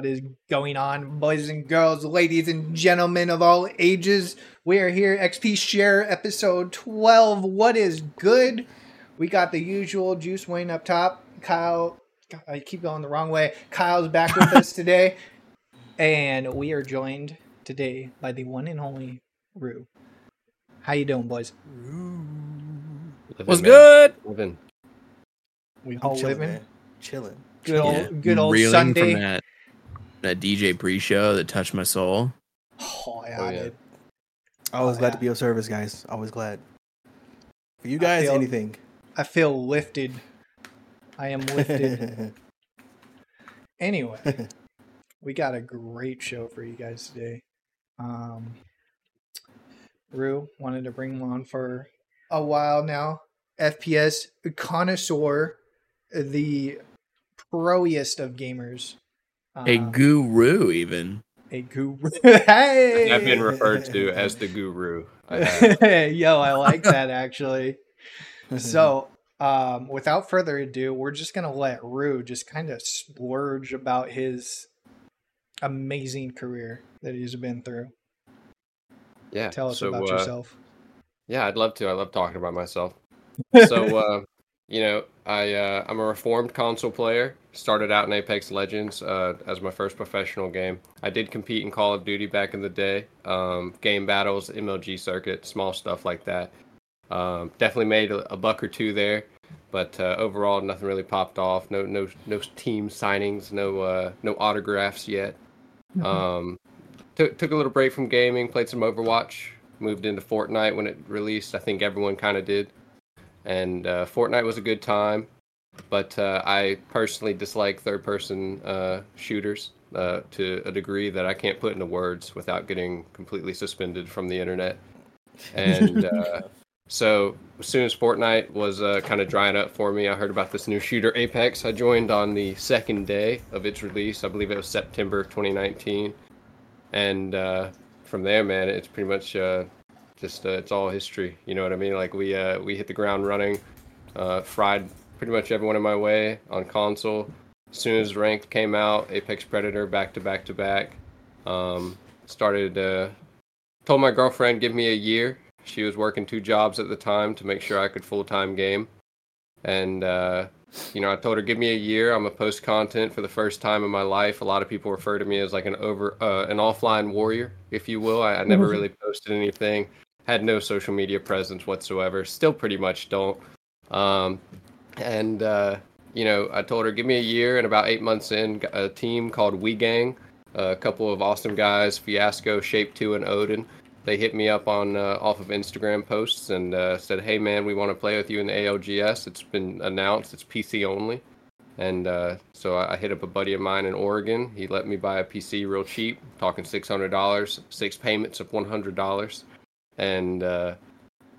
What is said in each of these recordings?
What is going on, boys and girls, ladies and gentlemen of all ages? We are here, XP Share episode 12. What is good? We got the usual Juice Wayne up top. Kyle, I keep going the wrong way. Kyle's back with us today. And we are joined today by the one and only Rue. How you doing, boys? Living, What's man. good? Living. We all chilling, living. man. Chilling. Good old, Yeah. good old Reeling Sunday. from that that DJ pre-show that touched my soul. Oh, yeah, Oh, I yeah. did. Always Oh, glad yeah. to be of service, guys. Always glad. For you I guys, feel- anything. I feel lifted. I am lifted. anyway, we got a great show for you guys today. Um, Rue wanted to bring him on for a while now. FPS connoisseur, the proiest of gamers. A Um, guru, even. a guru. hey, I've been referred to as the guru. I. Yo, I like that actually. So, um, without further ado, we're just gonna let Rue just kind of splurge about his amazing career that he's been through. Yeah. Tell us so, about uh, yourself. Yeah, I'd love to. I love talking about myself. So, uh, you know, I uh, I'm a reformed console player. Started out in Apex Legends uh, as my first professional game. I did compete in Call of Duty back in the day. Um, game battles, MLG circuit, small stuff like that. Um, definitely made a, a buck or two there, but uh, overall nothing really popped off. No no no team signings. No uh, no autographs yet. Um, took took a little break from gaming. Played some Overwatch. Moved into Fortnite when it released. I think everyone kind of did, and uh, Fortnite was a good time. But uh, I personally dislike third-person uh, shooters uh, to a degree that I can't put into words without getting completely suspended from the internet. And uh, so, as soon as Fortnite was uh, kind of drying up for me, I heard about this new shooter, Apex. I joined on the second day of its release. I believe it was September 2019. And uh, from there, man, it's pretty much uh, just uh, it's all history. You know what I mean? Like we uh, we hit the ground running, uh, fried pretty much everyone in my way on console. As soon as ranked came out, Apex Predator back to back to back. Um, started uh, told my girlfriend give me a year. She was working two jobs at the time to make sure I could full time game, and uh, you know I told her give me a year. I'm a post content for the first time in my life. A lot of people refer to me as like an over uh, an offline warrior, if you will. I, I never Mhm. really posted anything. Had no social media presence whatsoever. Still pretty much don't. Um, and uh, you know, I told her give me a year, and about eight months in, a team called We Gang, a couple of awesome guys, Fiasco, Shape Two, and Odin. They hit me up on uh, off of Instagram posts and uh, said, "Hey man, we want to play with you in the ALGS. It's been announced. It's PC only." And uh, so I I hit up a buddy of mine in Oregon. He let me buy a PC real cheap, talking six hundred dollars, six payments of one hundred dollars, and uh,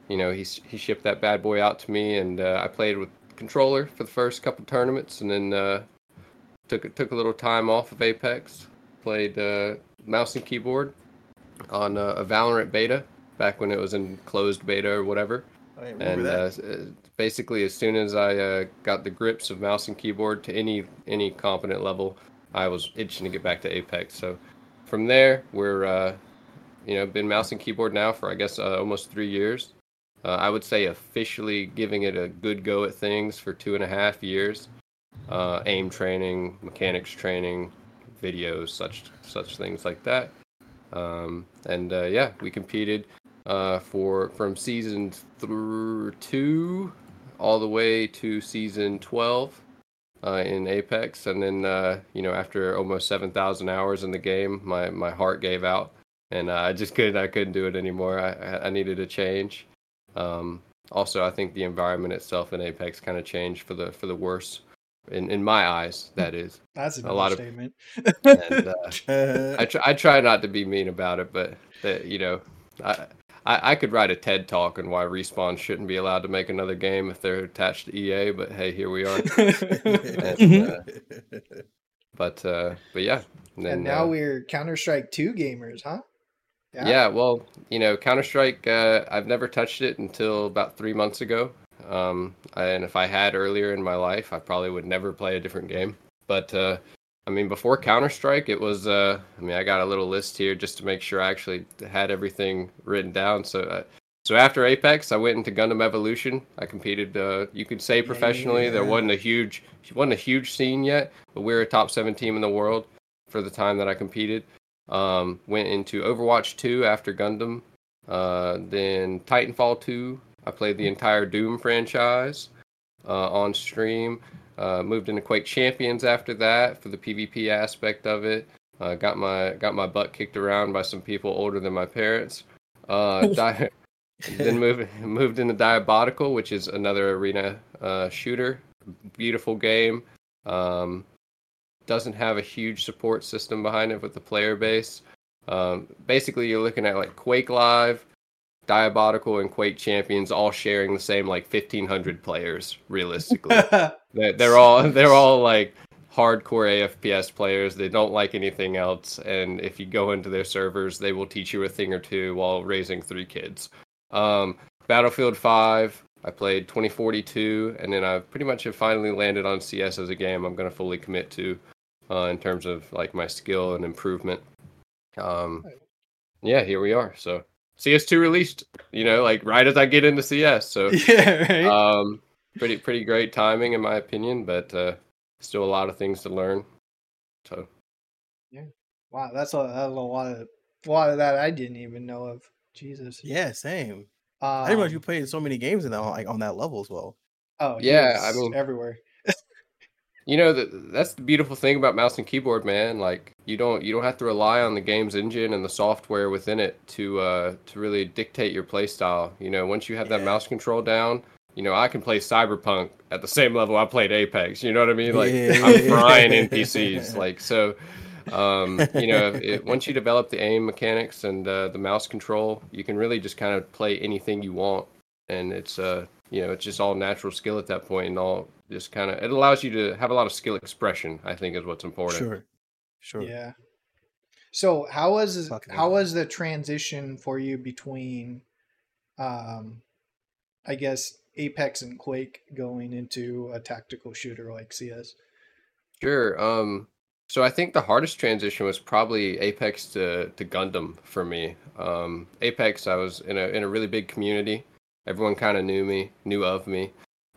you know he he shipped that bad boy out to me, and uh, I played with controller for the first couple tournaments, and then uh, took took a little time off of Apex, played uh, mouse and keyboard on uh, a Valorant beta back when it was in closed beta or whatever. I remember And uh, uh, basically, as soon as I uh, got the grips of mouse and keyboard to any any competent level, I was itching to get back to Apex. So from there, we're uh, you know been mouse and keyboard now for I guess uh, almost three years. Uh, I would say officially giving it a good go at things for two and a half years. Uh, aim training, mechanics training, videos, such such things like that. Um, and uh, yeah, we competed uh, for from season through two all the way to season twelve uh, in Apex, and then uh, you know after almost seven thousand hours in the game, my my heart gave out, and uh, I just couldn't I couldn't do it anymore. I I- I needed a change. Um, also, I think the environment itself in Apex kind of changed for the for the worse, in in my eyes. That is, That's a, a lot of- statement. and uh, I try, I try not to be mean about it, but that you know, I, I I could write a TED talk on why Respawn shouldn't be allowed to make another game if they're attached to EA. But hey, here we are. And, uh, but uh, but yeah, and, then, and now uh, we're Counter Strike 2 gamers, huh? Yeah. well, you know, Counter Strike. Uh, I've never touched it until about three months ago. Um, and if I had earlier in my life, I probably would never play a different game. But uh, I mean, before Counter Strike, it was. Uh, I mean, I got a little list here just to make sure I actually had everything written down. So, uh, so after Apex, I went into Gundam Evolution. I competed. Uh, you could say professionally. There wasn't a huge, wasn't a huge scene yet, but we were a top seven team in the world for the time that I competed. Um, went into Overwatch 2 after Gundam. Uh, then Titanfall 2. I played the entire Doom franchise uh, on stream. Uh, moved into Quake Champions after that for the PvP aspect of it. Uh, got my got my butt kicked around by some people older than my parents. Uh, di- then moved moved into Diabotical, which is another arena uh, shooter. Beautiful game. Um, doesn't have a huge support system behind it with the player base. Um, basically, you're looking at like Quake Live, Diabotical, and Quake Champions all sharing the same like 1,500 players. Realistically, they're, they're all they're all like hardcore AFPS players. They don't like anything else, and if you go into their servers, they will teach you a thing or two while raising three kids. Um, Battlefield 5, I played 2042, and then I pretty much have finally landed on CS as a game. I'm going to fully commit to uh, in terms of like my skill and improvement. Um, yeah, here we are. So CS2 released, you know, like right as I get into CS. So yeah, right. um, pretty pretty great timing in my opinion, but uh, still a lot of things to learn. So yeah, wow, that's a, that's a lot of a lot of that I didn't even know of. Jesus. Yeah, same. Um, I didn't realize you played so many games in that like on that level as well. Oh Yeah, I was mean- everywhere. You know the, that's the beautiful thing about mouse and keyboard, man. Like you don't you don't have to rely on the game's engine and the software within it to uh, to really dictate your playstyle. You know, once you have that mouse control down, you know I can play Cyberpunk at the same level I played Apex. You know what I mean? Like Yeah. I'm frying NPCs. Like so. um, you know, it, once you develop the aim mechanics and uh, the mouse control, you can really just kind of play anything you want, and it's uh, you know, it's just all natural skill at that point, and all just kind of it allows you to have a lot of skill expression. I think is what's important. Sure, sure. Yeah. So how was Fucking how hell. was the transition for you between, um, I guess Apex and Quake going into a tactical shooter like CS? Sure. Um, so I think the hardest transition was probably Apex to, to Gundam for me. Um, Apex, I was in a in a really big community. Everyone kind of knew me, knew of me.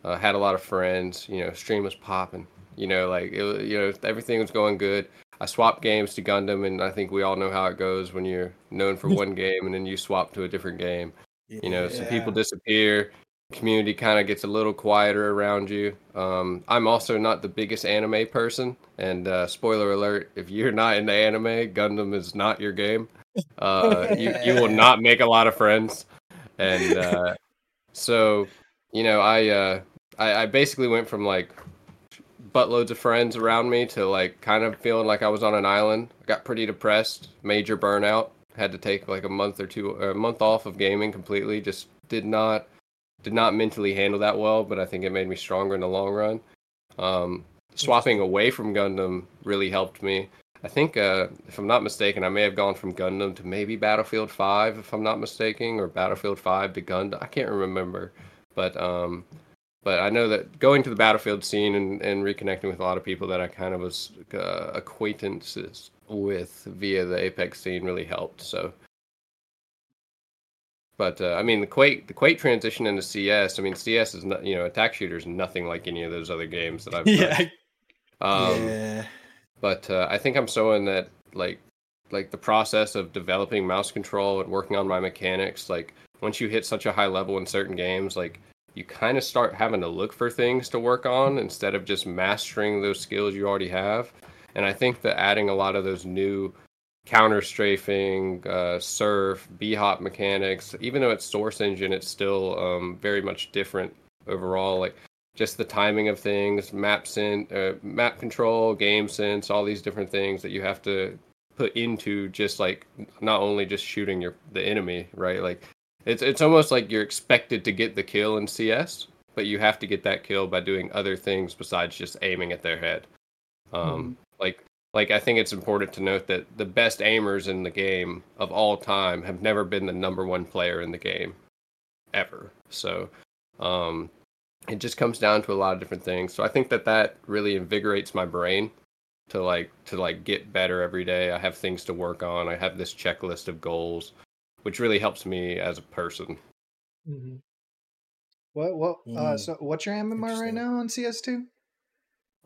Uh, had a lot of friends. You know, stream was popping. You know, like it, you know everything was going good. I swapped games to Gundam, and I think we all know how it goes when you're known for one game and then you swap to a different game. You know, some people disappear. Community kind of gets a little quieter around you. Um, I'm also not the biggest anime person, and uh, spoiler alert: if you're not into anime, Gundam is not your game. Uh, you you will not make a lot of friends, and uh, so you know I, uh, I I basically went from like buttloads of friends around me to like kind of feeling like I was on an island. I got pretty depressed, major burnout. Had to take like a month or two, or a month off of gaming completely. Just did not, did not mentally handle that well. But I think it made me stronger in the long run. Um, swapping away from Gundam really helped me. I think, uh, if I'm not mistaken, I may have gone from Gundam to maybe Battlefield 5, if I'm not mistaken, or Battlefield 5 to Gundam. I can't remember, but um, but I know that going to the battlefield scene and, and reconnecting with a lot of people that I kind of was uh, acquaintances with via the Apex scene really helped. So, but uh, I mean the Quake the Quake transition into CS. I mean CS is not you know attack shooters nothing like any of those other games that I've yeah. played. Um, yeah, but uh, I think I'm so in that like like the process of developing mouse control and working on my mechanics. Like once you hit such a high level in certain games, like you kind of start having to look for things to work on instead of just mastering those skills you already have. And I think that adding a lot of those new counter strafing, uh, surf, b hop mechanics, even though it's source engine, it's still um, very much different overall. Like just the timing of things, map sense, uh, map control, game sense, all these different things that you have to put into just like not only just shooting your the enemy, right? Like it's it's almost like you're expected to get the kill in CS, but you have to get that kill by doing other things besides just aiming at their head. Um, Like like I think it's important to note that the best aimers in the game of all time have never been the number one player in the game, ever. So um, it just comes down to a lot of different things. So I think that that really invigorates my brain to like to like get better every day. I have things to work on. I have this checklist of goals, which really helps me as a person. Mhm. What what uh Mm, so what's your MMR right now on CS2?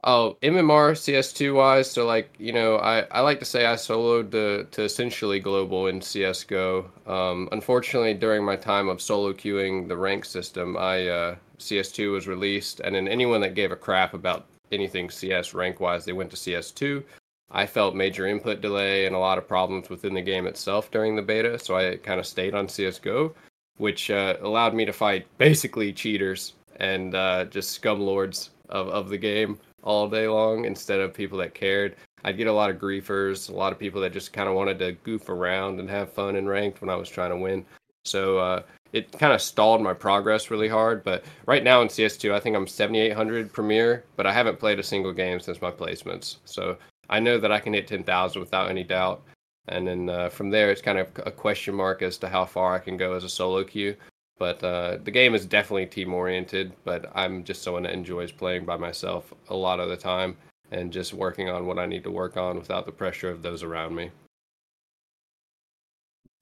Oh, MMR CS2 wise, so like you know, I, I like to say I soloed to to essentially global in CS:GO. Um, unfortunately, during my time of solo queuing the rank system, I uh, CS2 was released, and then anyone that gave a crap about anything CS rank wise, they went to CS2. I felt major input delay and a lot of problems within the game itself during the beta, so I kind of stayed on CS:GO, which uh, allowed me to fight basically cheaters and uh, just scum lords of, of the game all day long instead of people that cared. I'd get a lot of griefers, a lot of people that just kind of wanted to goof around and have fun in ranked when I was trying to win. So uh, it kind of stalled my progress really hard. But right now in CS2, I think I'm 7,800 Premier, but I haven't played a single game since my placements. So I know that I can hit 10,000 without any doubt. And then uh, from there, it's kind of a question mark as to how far I can go as a solo queue. But uh, the game is definitely team oriented. But I'm just someone that enjoys playing by myself a lot of the time and just working on what I need to work on without the pressure of those around me.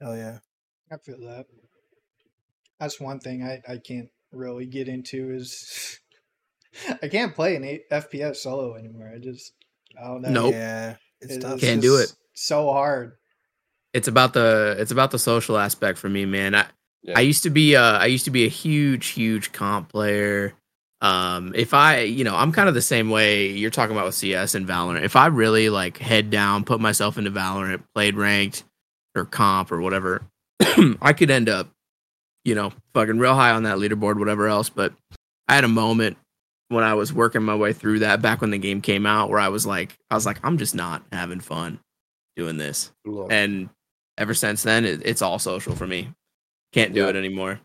Hell yeah. I feel that. That's one thing I, I can't really get into is I can't play an FPS solo anymore. I just I don't know. Nope. Yeah. It's It- tough. it's Can't do it. So hard. It's about the it's about the social aspect for me, man. I Yeah. I used to be uh I used to be a huge huge comp player. Um if I, you know, I'm kind of the same way you're talking about with CS and Valorant. If I really like head down, put myself into Valorant, played ranked or comp or whatever, I could end up, you know, fucking real high on that leaderboard whatever else, but I had a moment when I was working my way through that back when the game came out where I was like I was like I'm just not having fun doing this and ever since then it, it's all social for me can't do Yeah. it anymore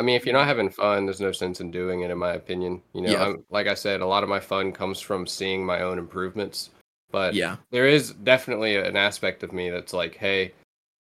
I mean, if you're not having fun, there's no sense in doing it, in my opinion. You know, Yeah. I'm, like I said, a lot of my fun comes from seeing my own improvements. But yeah there is definitely an aspect of me that's like, hey,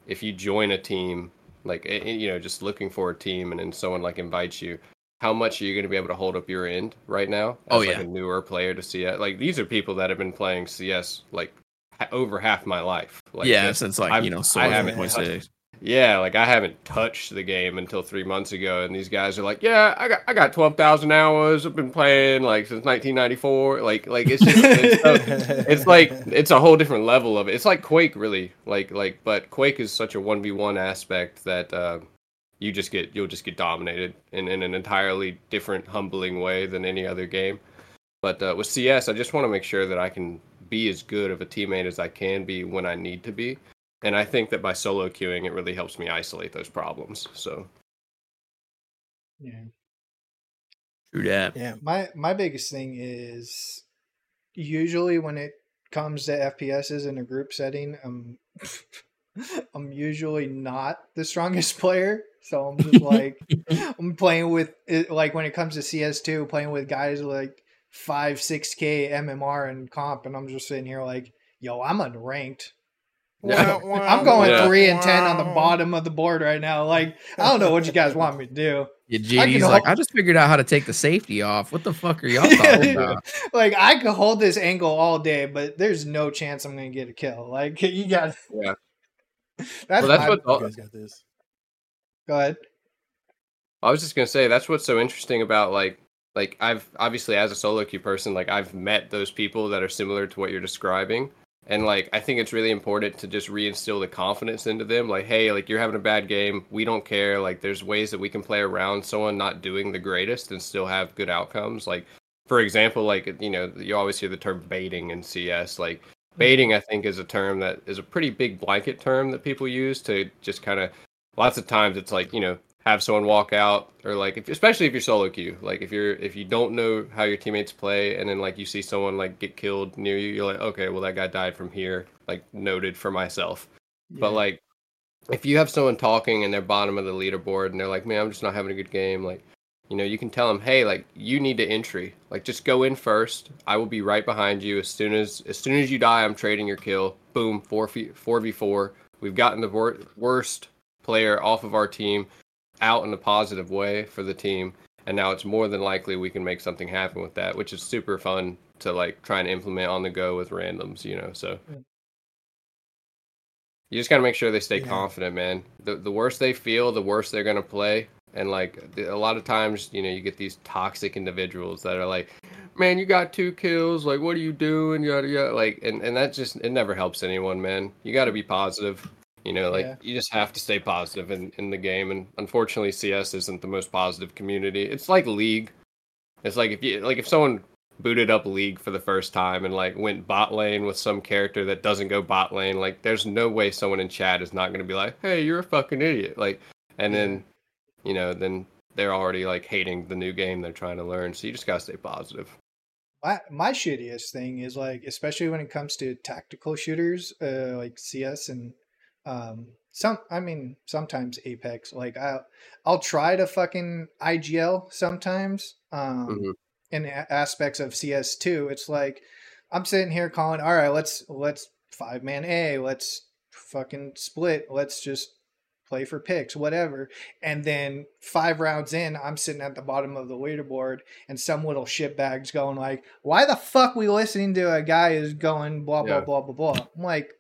if you join a team, like eh, eh, you know, just looking for a team, and then someone like invites you, how much are you going to be able to hold up your end right now? As Oh, like yeah. a newer player to see CS. Like these are people that have been playing CS like ha- over half my life. Like yeah since like I'm- you know so I Solar haven't 1.6 yeah, like I haven't touched the game until three months ago, and these guys are like, "Yeah, I got I got twelve thousand hours. I've been playing like since 1994. Like like it's just it's, so- it's like it's a whole different level of it. It's like Quake, really. Like like, but Quake is such a one v one aspect that uh, you just get you'll just get dominated in, in an entirely different, humbling way than any other game. But uh, with CS, I just want to make sure that I can be as good of a teammate as I can be when I need to be. And I think that by solo queuing, it really helps me isolate those problems. So Yeah. true that Yeah. My my biggest thing is usually when it comes to FPSs in a group setting, I'm I'm usually not the strongest player. So I'm just like I'm playing with it like when it comes to CS2, playing with guys like five, six K MMR and comp, and I'm just sitting here like, yo, I'm unranked. Yeah. I'm going Yeah. three and ten on the bottom of the board right now. Like, I don't know what you guys want me to do. yeah, I like hold- I just figured out how to take the safety off what the fuck are y'all talking about like I could hold this angle all day, but there's no chance I'm gonna get a kill. Like you guys, yeah, that's, well, that's my, what You guys got this. Go ahead. I was just gonna say that's what's so interesting about like like I've obviously as a solo queue person like I've met those people that are similar to what you're describing. And like I think it's really important to just reinstill the confidence into them like hey like you're having a bad game. We don't care. Like there's ways that we can play around someone not doing the greatest and still have good outcomes. Like for example like you know you always hear the term baiting in CS like mm-hmm. baiting I think is a term that is a pretty big blanket term that people use to just kind of lots of times it's like you know have someone walk out or like if, especially if you're solo queue like if you're if you don't know how your teammates play and then like you see someone like get killed near you you're like okay well that guy died from here like noted for myself. But like if you have someone talking and they're bottom of the leaderboard and they're like man i'm just not having a good game like you know you can tell them hey like you need to entry. Like just go in first. I will be right behind you. As soon as as soon as you die i'm trading your kill. Boom 4 4v4 we've gotten the wor- worst player off of our team out in a positive way for the team and now it's more than likely we can make something happen with that, which is super fun to like try and implement on the go with randoms, you know. So you just got to make sure they stay Yeah. confident, man. The the worse they feel, the worse they're gonna play. And like a lot of times, you know, you get these toxic individuals that are like, "Man, you got two kills. Like, what are you doing?" Yada yada. Like, and and that just it never helps anyone, man. You got to be positive. You know, like Yeah. you just have to stay positive in in the game. And unfortunately, CS isn't the most positive community. It's like League. It's like if you like if someone booted up League for the first time and like went bot lane with some character that doesn't go bot lane, like there's no way someone in chat is not going to be like, "Hey, you're a fucking idiot." Like, and then, you know, then they're already like hating the new game they're trying to learn. So you just gotta stay positive. My my shittiest thing is like, especially when it comes to tactical shooters, uh, like CS and um, some. I mean, sometimes Apex. Like I, I'll try to fucking IGL sometimes. Um, Mhm. in a- aspects of CS2, it's like I'm sitting here calling, all right, let's let's five man A, let's fucking split, let's just play for picks, whatever. And then five rounds in, I'm sitting at the bottom of the leaderboard, and some little shitbags going like, "Why the fuck we listening to a guy who's going blah blah Yeah. blah blah blah?" I'm like,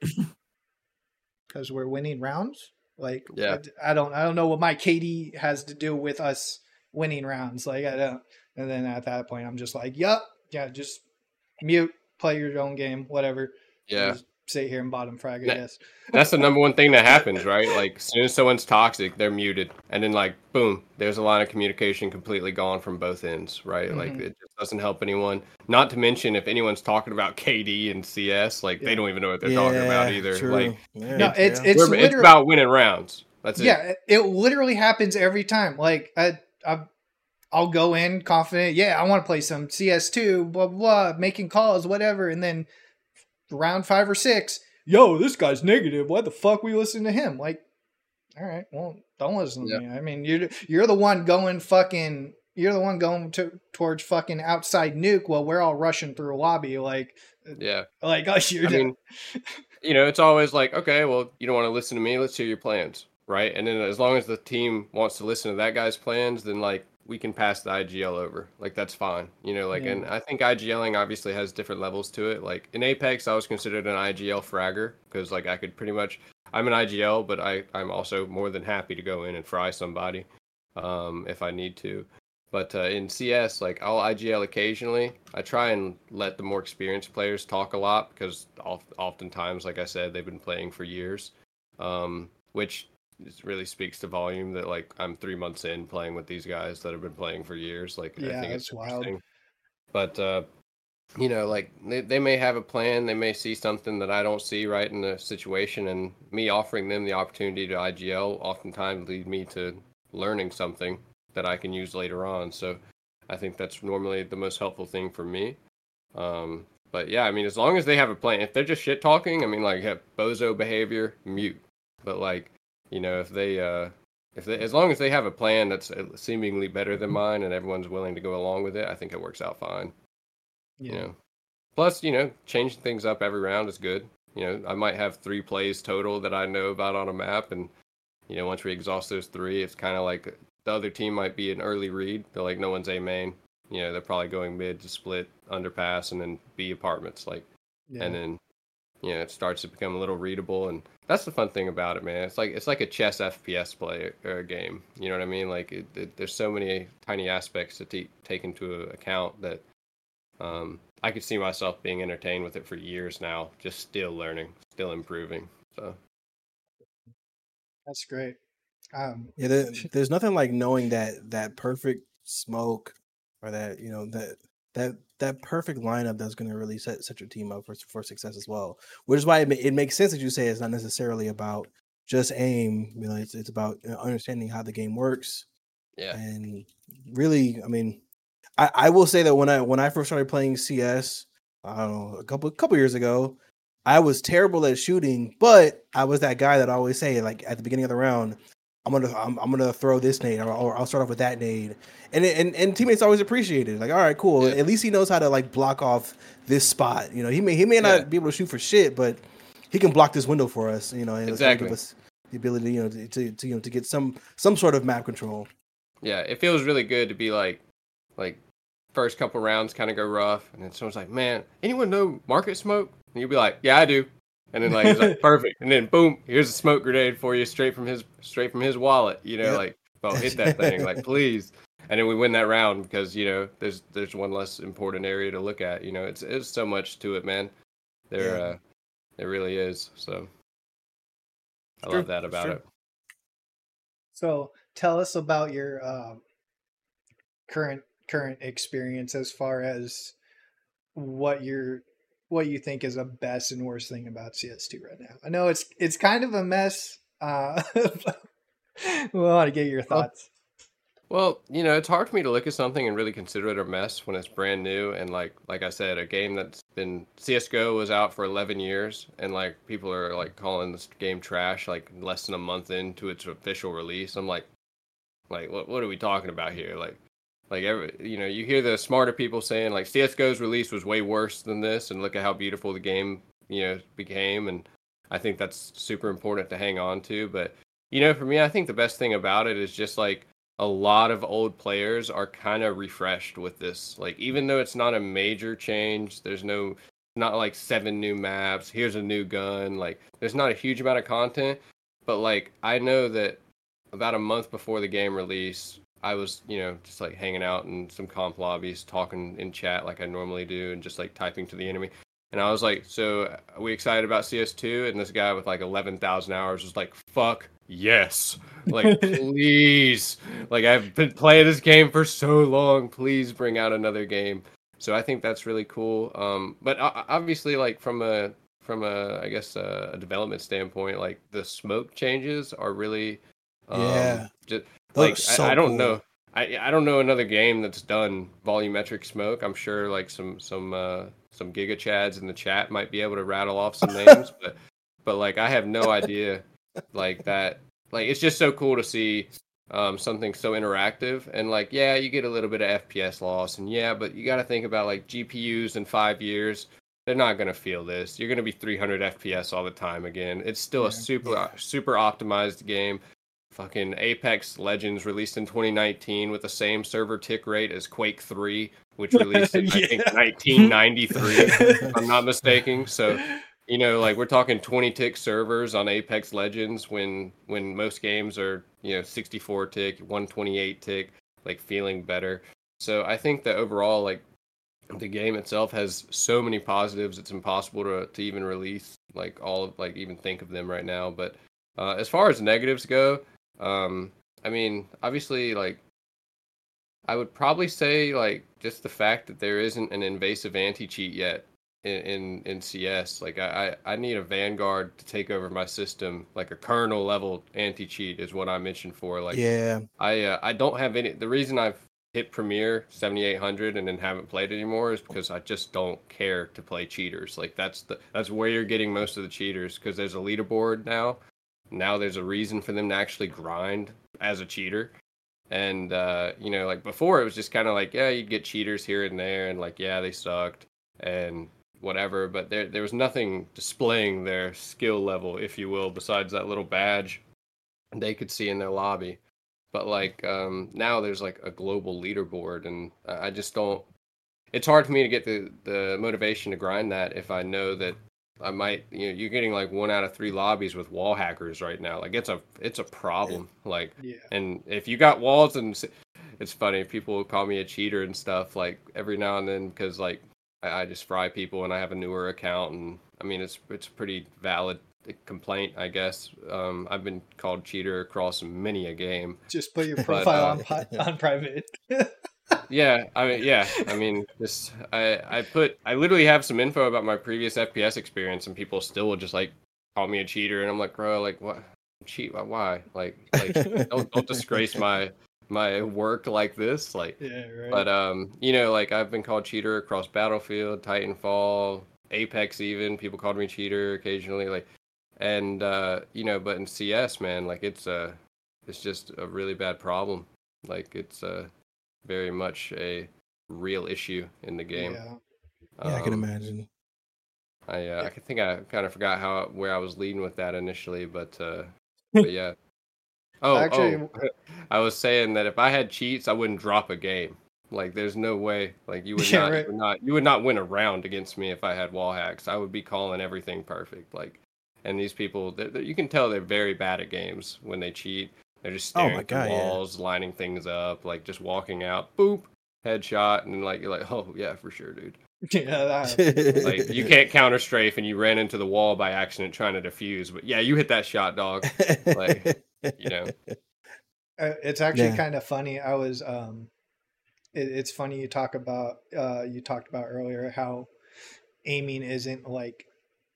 because we're winning rounds. Like, Yeah. I, I don't, I don't know what my KD has to do with us winning rounds. Like, I don't. And then at that point, I'm just like, "Yup, yeah, just mute, play your own game, whatever." Yeah. Just sit here and bottom frag, I Nah. guess. That's the number one thing that happens, right? Like as soon as someone's toxic, they're muted, and then like boom, there's a line of communication completely gone from both ends, right? Like Mhm. it just doesn't help anyone. Not to mention if anyone's talking about KD and CS, like Yeah. they don't even know what they're talking about either. True. Like Yeah, No, it's- yeah. it's we're- it's about winning rounds. That's it. yeah, it, it literally happens every time. Like I, I, I'll go in confident. Yeah, I want to play some CS2, blah blah, blah, making calls, whatever, and then round five or six, yo, this guy's negative. Why the fuck we listen to him? Like, all right, well, don't listen to me. I mean, you're you're the one going fucking. You're the one going to, towards fucking outside nuke while we're all rushing through a lobby. Like, Yeah. like us. Oh, you're I mean, you know, it's always like, okay, well, you don't want to listen to me. Let's hear your plans, right? And then as long as the team wants to listen to that guy's plans, then like we can pass the IGL over. Like that's fine, you know. Like, Yeah. and I think IGLing obviously has different levels to it. Like in Apex, I was considered an IGL fragger because like I could pretty much. I'm an IGL, but I I'm also more than happy to go in and fry somebody, um, if I need to. But uh, in CS, like I'll IGL occasionally. I try and let the more experienced players talk a lot because of- oftentimes, like I said, they've been playing for years, um, which is- really speaks to volume. That like I'm three months in playing with these guys that have been playing for years. Like I Yeah, think it's wild. But uh, you know, like they, they may have a plan, they may see something that I don't see right in the situation, and me offering them the opportunity to IGL oftentimes lead me to learning something that I can use later on. So I think that's normally the most helpful thing for me. Um, but yeah, I mean, as long as they have a plan, if they're just shit talking, I mean, like have bozo behavior, mute. But like, you know, if they, uh, if they, as long as they have a plan that's uh, seemingly better than mine, and everyone's willing to go along with it, I think it works out fine. yeah. You know, plus, you know, changing things up every round is good. You know, I might have three plays total that I know about on a map, and you know, once we exhaust those three, it's kind of like the other team might be an early read. They're like, no one's a main. You know, they're probably going mid to split underpass and then B apartments. Like, yeah. and then you know it starts to become a little readable and that's the fun thing about it man. It's like it's like a chess fps play or a game. You know what i mean? Like it, it, there's so many tiny aspects to t- take into account that um, i could see myself being entertained with it for years now just still learning still improving so. That's great. Um, Yeah, there, there's nothing like knowing that that perfect smoke or that you know that that that perfect lineup that's going to really set set your team up for for success as well. Which is why it, it makes sense that you say it's not necessarily about just aim. You know, it's it's about understanding how the game works yeah and really, I mean, I I will say that when I when I first started playing CS, I don't know, a couple couple years ago, I was terrible at shooting, but I was that guy that I always say like at the beginning of the round, I'm gonna I'm, I'm gonna throw this nade or, or I'll start off with that nade, and and and teammates always appreciate it. Like, all right, cool. Yeah. At least he knows how to like block off this spot. You know, he may he may not Yeah. be able to shoot for shit, but he can block this window for us. You know, and Exactly. give us the ability, you know, to, to, to you know to get some some sort of map control. yeah, it feels really good to be like, like, first couple rounds kind of go rough, and then someone's like, "Man, anyone know Market Smoke?" And you'll be like, "Yeah, I do." And then like like, "Perfect," and then boom, here's a smoke grenade for you straight from his straight from his wallet. You know, Yep. like, oh, hit that thing, like, please. And then we win that round because you know there's there's one less important area to look at. You know, it's it's so much to it, man. There, Yeah. uh, there really is. So I love that about it. So tell us about your um, current current experience as far as what you're what you think is the best and worst thing about CS2 right now. I know it's it's kind of a mess. Uh, we want to get your thoughts. Well, you know, it's hard for me to look at something and really consider it a mess when it's brand new and like like I said, a game that's been CS:GO was out for 11 years and like people are like calling this game trash like less than a month into its official release. I'm like like what what are we talking about here? Like like every you know, you hear the smarter people saying like CS:GO's release was way worse than this and look at how beautiful the game, you know, became and I think that's super important to hang on to, but you know, for me, I think the best thing about it is just like a lot of old players are kind of refreshed with this. Like, even though it's not a major change, there's no, not like seven new maps, here's a new gun. Like, there's not a huge amount of content. But, like, I know that about a month before the game release, I was, you know, just like hanging out in some comp lobbies, talking in chat like I normally do, and just like typing to the enemy. And I was like, so are we excited about CS2? And this guy with like 11,000 hours was like, fuck yes. Like, please. Like, I've been playing this game for so long. Please bring out another game. So I think that's really cool. Um, but obviously, like, from a, from a, I guess, a, a development standpoint, like, the smoke changes are really, um, Yeah. just, like, so I, I don't cool. know. I, I don't know another game that's done volumetric smoke. I'm sure like some some uh, some giga chads in the chat might be able to rattle off some names, but but like I have no idea like that. Like it's just so cool to see um, something so interactive and like yeah, you get a little bit of FPS loss and yeah, but you got to think about like GPUs in five years. They're not gonna feel this. You're gonna be 300 FPS all the time again. It's still Yeah. a super Yeah. super optimized game fucking Apex Legends released in 2019 with the same server tick rate as Quake 3, which released in I think 1993, if I'm not mistaken. So, you know, like we're talking 20 tick servers on Apex Legends when when most games are, you know, 64 tick, 128 tick, like feeling better. So, I think that overall like the game itself has so many positives it's impossible to to even release like all of like even think of them right now, but uh, as far as negatives go, um, I mean, obviously, like, I would probably say, like, just the fact that there isn't an invasive anti cheat yet in, in, in CS. Like, I, I need a Vanguard to take over my system. Like, a kernel level anti cheat is what I'm itching for. Like, yeah, I uh, I don't have any. The reason I've hit Premier 7800 and then haven't played anymore is because I just don't care to play cheaters. Like that's the that's where you're getting most of the cheaters because there's a leaderboard now. Now there's a reason for them to actually grind as a cheater. And uh, you know, like before it was just kind of like, yeah, you'd get cheaters here and there and like, yeah, they sucked and whatever, but there there was nothing displaying their skill level, if you will, besides that little badge they could see in their lobby but like um now there's like a global leaderboard and i just don't it's hard for me to get the the motivation to grind that if i know that i might you know you're getting like one out of three lobbies with wall hackers right now. Like it's a it's a problem. Like Yeah. and if you got walls and it's funny people call me a cheater and stuff like every now and then because like I, I just fry people and i have a newer account and i mean it's it's a pretty valid complaint i guess. Um i've been called cheater across many a game. Just put your But, profile uh, on on private. yeah i mean yeah i mean just i i put i literally have some info about my previous fps experience and people still will just like call me a cheater and i'm like bro like what cheat why- like like don't, don't disgrace my my work like this like yeah, right. but um you know like i've been called cheater across battlefield titanfall apex even people called me cheater occasionally like and uh you know but in cs man like it's uh it's just a really bad problem like it's uh very much a real issue in the game Yeah. yeah, I can Um, imagine. i uh, i think i kind of forgot how where i was leading with that initially but uh but yeah Oh, Actually- oh, I was saying that if I had cheats, I wouldn't drop a game. Like, there's no way. Like, you would Yeah, not, right. you would not, you would not win a round against me if I had wall hacks. I would be calling everything perfect. Like, and these people, they're, they're- you can tell they're very bad at games when they cheat. They're just Oh staring my at God, the yeah. walls, lining things up, like just walking out, boop, headshot, and like you're like, oh yeah, for sure, dude. yeah, that, Like you can't counter strafe, and you ran into the wall by accident trying to defuse, but yeah, you hit that shot, dog. like, You know. Uh, it's actually Yeah. kind of funny. I was um, it, it's funny you talk about uh, you talked about earlier how aiming isn't like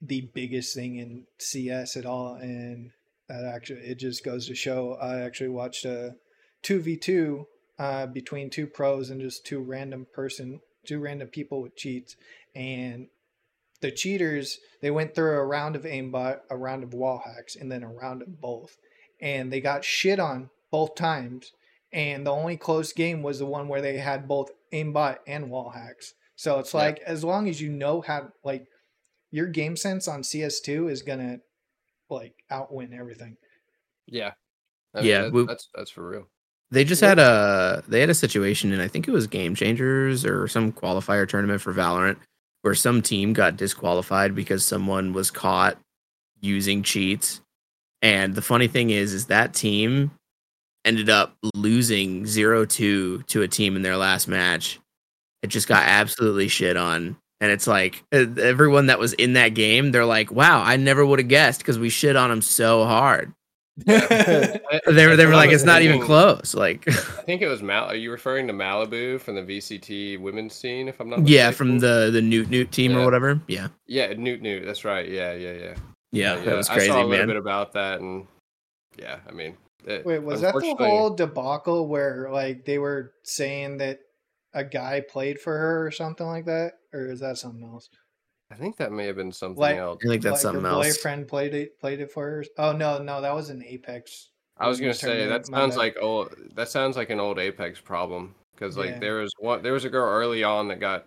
the biggest thing in CS at all, and that actually it just goes to show. I actually watched a two v two uh, between two pros and just two random person, two random people with cheats, and the cheaters they went through a round of aimbot, a round of wall hacks, and then a round of both, and they got shit on both times. And the only close game was the one where they had both aimbot and wall hacks. So it's like as long as you know how like your game sense on CS2 is gonna like outwin everything. Yeah. Yeah, that- we- that's that's for real. They just had a they had a situation, and I think it was Game Changers or some qualifier tournament for Valorant, where some team got disqualified because someone was caught using cheats. And the funny thing is, is that team ended up losing 0-2 to a team in their last match. It just got absolutely shit on. And it's like everyone that was in that game, they're like, "Wow, I never would have guessed because we shit on them so hard." I- They were they were like, "It's not even close." Like, I think it was Mal. Are you referring to Malibu from the VCT women's scene? If I'm not yeah, from the the Newt Newt team or whatever. Yeah, yeah Newt Newt. That's right. Yeah, yeah, yeah. yeah, that was crazy, I saw a little man. bit about that, and yeah, I mean, it, Wait, was that the whole debacle where like they were saying that a guy played for her or something like that, or is that something else? I think that may have been something Like- else. I think that's like something her else. boyfriend played it played it for her. Oh no, no, that was an Apex. I was gonna say that sounds like old. That sounds like an old Apex problem because like Yeah. there was one. There was a girl early on that got,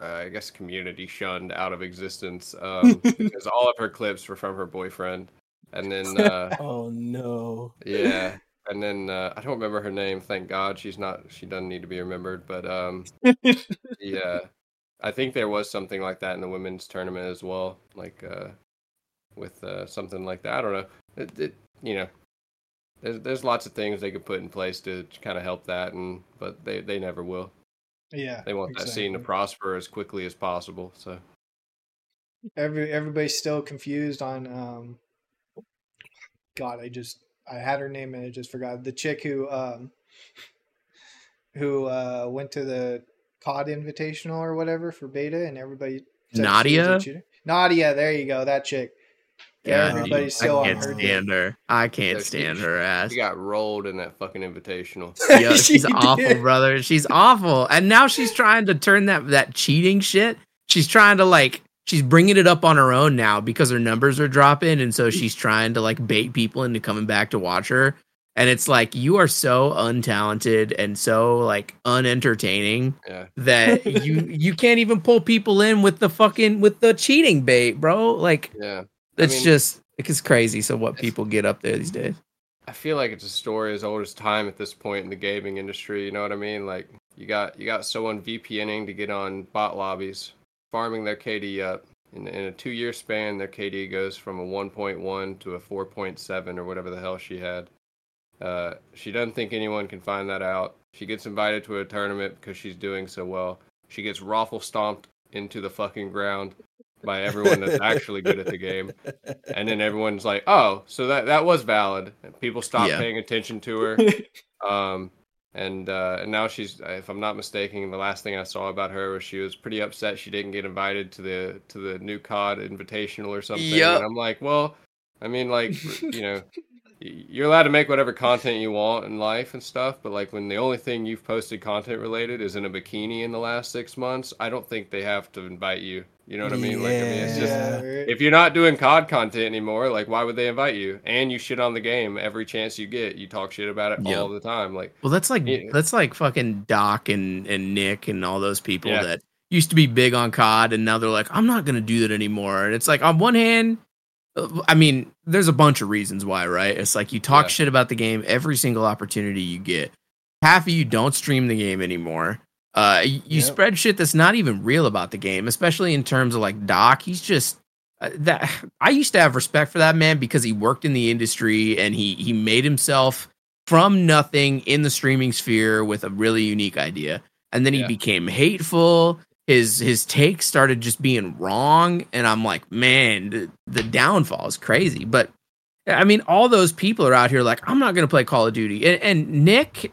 uh, I guess, community shunned out of existence um, because all of her clips were from her boyfriend, and then uh, oh no. yeah, and then uh, I don't remember her name. Thank God she's not. She doesn't need to be remembered. But um, yeah, I think there was something like that in the women's tournament as well. Like uh, with uh, something like that. I don't know. It, it you know. There's, there's lots of things they could put in place to kind of help that, and but they, they never will. Yeah, They want that scene to prosper as quickly as possible. So Every everybody's still confused on. um God, I just I had her name and I just forgot the chick who um who uh went to the COD Invitational or whatever for beta, and everybody said she was a Nadia? Nadia, there you go, that chick. Yeah, everybody's dude, still I on can't her dick. stand her. I can't Yeah, she- stand her ass. she got rolled in that fucking invitational. Yo, She she's awful, did. brother. She's awful. And now she's trying to turn that that cheating shit. She's trying to like she's bringing it up on her own now because her numbers are dropping and so mm. she's trying to like bait people into coming back to watch her. And it's like you are so untalented and so like unentertaining Yeah, that you you can't even pull people in with the fucking with the cheating bait, bro. Like yeah. I it's mean- just it's crazy. So what people get up there these days? I feel like it's a story as old as time at this point in the gaming industry. You know what I mean? Like you got you got someone VPNing to get on bot lobbies, farming their KD up. In, in a two year span, their KD goes from a 1.1 to a 4.7 or whatever the hell she had. Uh, she doesn't think anyone can find that out. She gets invited to a tournament because she's doing so well. She gets raffle stomped into the fucking ground by everyone that's actually good at the game and then everyone's like, "Oh, so that that was valid." And people stop Yeah. paying attention to her. Um, and uh, and now she's, if I'm not mistaken, the last thing I saw about her was she was pretty upset she didn't get invited to the to the new COD Invitational or something. Yup. And I'm like, well, I mean, like, you know. Y- You're allowed to make whatever content you want in life and stuff, but like when the only thing you've posted content related is in a bikini in the last six months, I don't think they have to invite you. You know what I mean? Like, I mean, it's just Yeah. if you're not doing COD content anymore, like why would they invite you? And you shit on the game every chance you get. You talk shit about it Yep. all the time. Like Well, that's like Yeah. that's like fucking Doc and and Nick and all those people Yeah. that used to be big on COD and now they're like, I'm not gonna do that anymore. And it's like on one hand, I mean, there's a bunch of reasons why, right? It's like you talk Yeah. shit about the game every single opportunity you get. Half of you don't stream the game anymore. Uh, you Yep. spread shit that's not even real about the game, especially in terms of like Doc. He's just uh, that. I used to have respect for that man because he worked in the industry and he he made himself from nothing in the streaming sphere with a really unique idea, and then he Yeah. became hateful his his takes started just being wrong and i'm like man the, the downfall is crazy. But i mean all those people are out here like i'm not going to play call of duty. And, and nick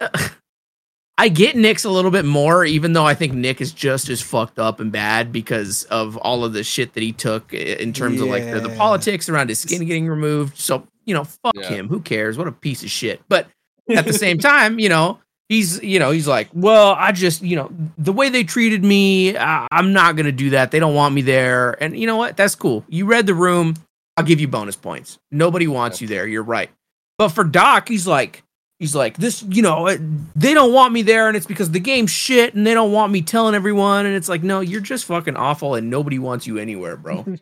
i get nick's a little bit more even though i think nick is just as fucked up and bad because of all of the shit that he took in terms of like the, the politics around his skin getting removed. So you know fuck Yeah. him. Who cares? What a piece of shit. But at the same time, you know, he's you know he's like, well, I just you know the way they treated me, I, I'm not gonna do that. They don't want me there, and you know what? That's cool. You read the room. I'll give you bonus points. Nobody wants you there. You're right. But for Doc, he's like. He's like this, you know. They don't want me there, and it's because the game's shit, and they don't want me telling everyone. And it's like, no, you're just fucking awful, and nobody wants you anywhere, bro.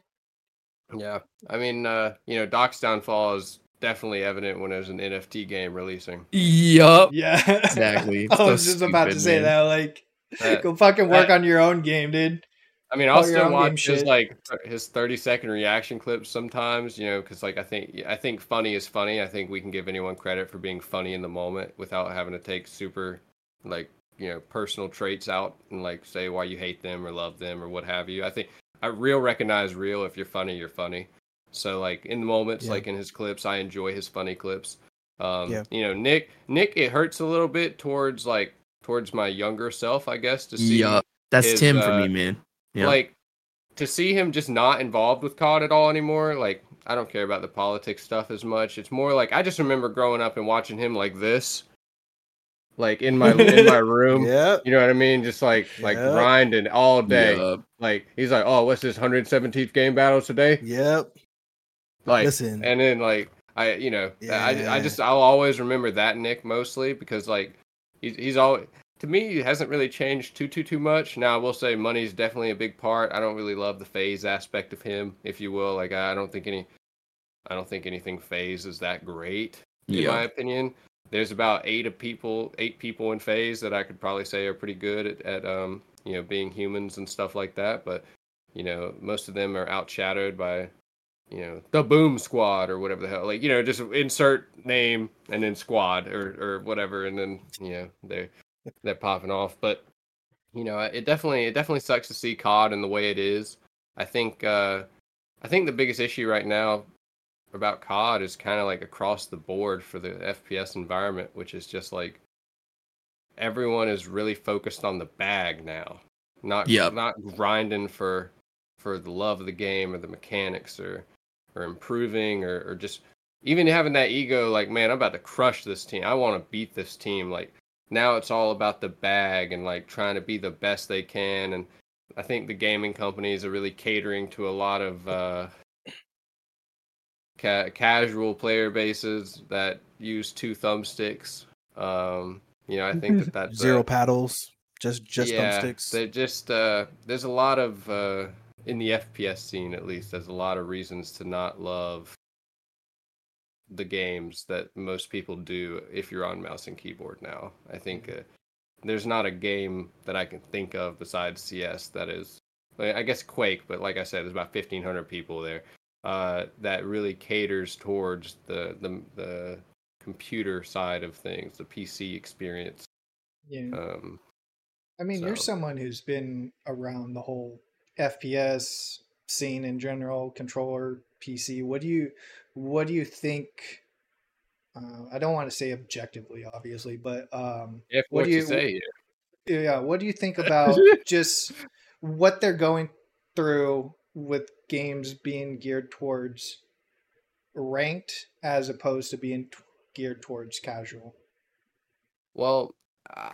Yeah, I mean, uh, you know, Doc's downfall is definitely evident when there's an NFT game releasing. yup, Yeah, exactly. I So was just about to stupid, say man. that. Like, Uh, go fucking work uh, on your own game, dude. I mean, Call I'll still watch his shit. like his thirty second reaction clips sometimes, you know, because like I think I think funny is funny. I think we can give anyone credit for being funny in the moment without having to take super like you know personal traits out and like say why you hate them or love them or what have you. I think I real recognize real. If you're funny, you're funny. So like in the moments, Yeah. like in his clips, I enjoy his funny clips. Um, Yeah. You know, Nick, Nick, it hurts a little bit towards like towards my younger self, I guess, to see Yup, that's his, Tim for uh, me, man. Yeah. like to see him just not involved with COD at all anymore. Like I don't care about the politics stuff as much. It's more like I just remember growing up and watching him like this, like in my in my room. Yeah, You know what I mean? Just like like Yep. grinding all day. Yup. Like he's like, oh, what's this 117th game battle today? Yep. Like, Listen. and then like I, you know, I I just I'll always remember that Nick mostly because like he's he's all to me he hasn't really changed too too too much. Now I will say money's definitely a big part. I don't really love the FaZe aspect of him, if you will. Like I don't think any, I don't think anything FaZe is that great in Yup. my opinion. There's about eight of people, eight people in FaZe that I could probably say are pretty good at, at um you know being humans and stuff like that. But you know most of them are outshadowed by you know the Boom Squad or whatever the hell. Like you know just insert name and then squad or or whatever, and then you know they're they're popping off. But you know it definitely it definitely sucks to see COD in the way it is. I think uh I think the biggest issue right now about COD is kind of like across the board for the FPS environment, which is just like everyone is really focused on the bag now, not Yep. not grinding for for the love of the game or the mechanics or or improving or, or just even having that ego like man i'm about to crush this team i want to beat this team like now it's all about the bag and like trying to be the best they can and i think the gaming companies are really catering to a lot of uh ca- casual player bases that use two thumbsticks um you know i think that that's Zero uh, paddles. Just just yeah, thumbsticks. They just uh, there's a lot of uh, in the FPS scene at least. There's a lot of reasons to not love the games that most people do if you're on mouse and keyboard now. I think uh, there's not a game that I can think of besides CS that is. I guess Quake, but like I said, there's about 1,500 people there uh, that really caters towards the, the the computer side of things, the PC experience. Yeah. Um, I mean, you're someone who's been around the whole FPS scene in general, controller, PC. What do you, what do you think? Uh, I don't want to say objectively, obviously, but um, if What what, do you you- say, yeah. yeah, what do you think about just what they're going through with games being geared towards ranked as opposed to being t- geared towards casual? Well,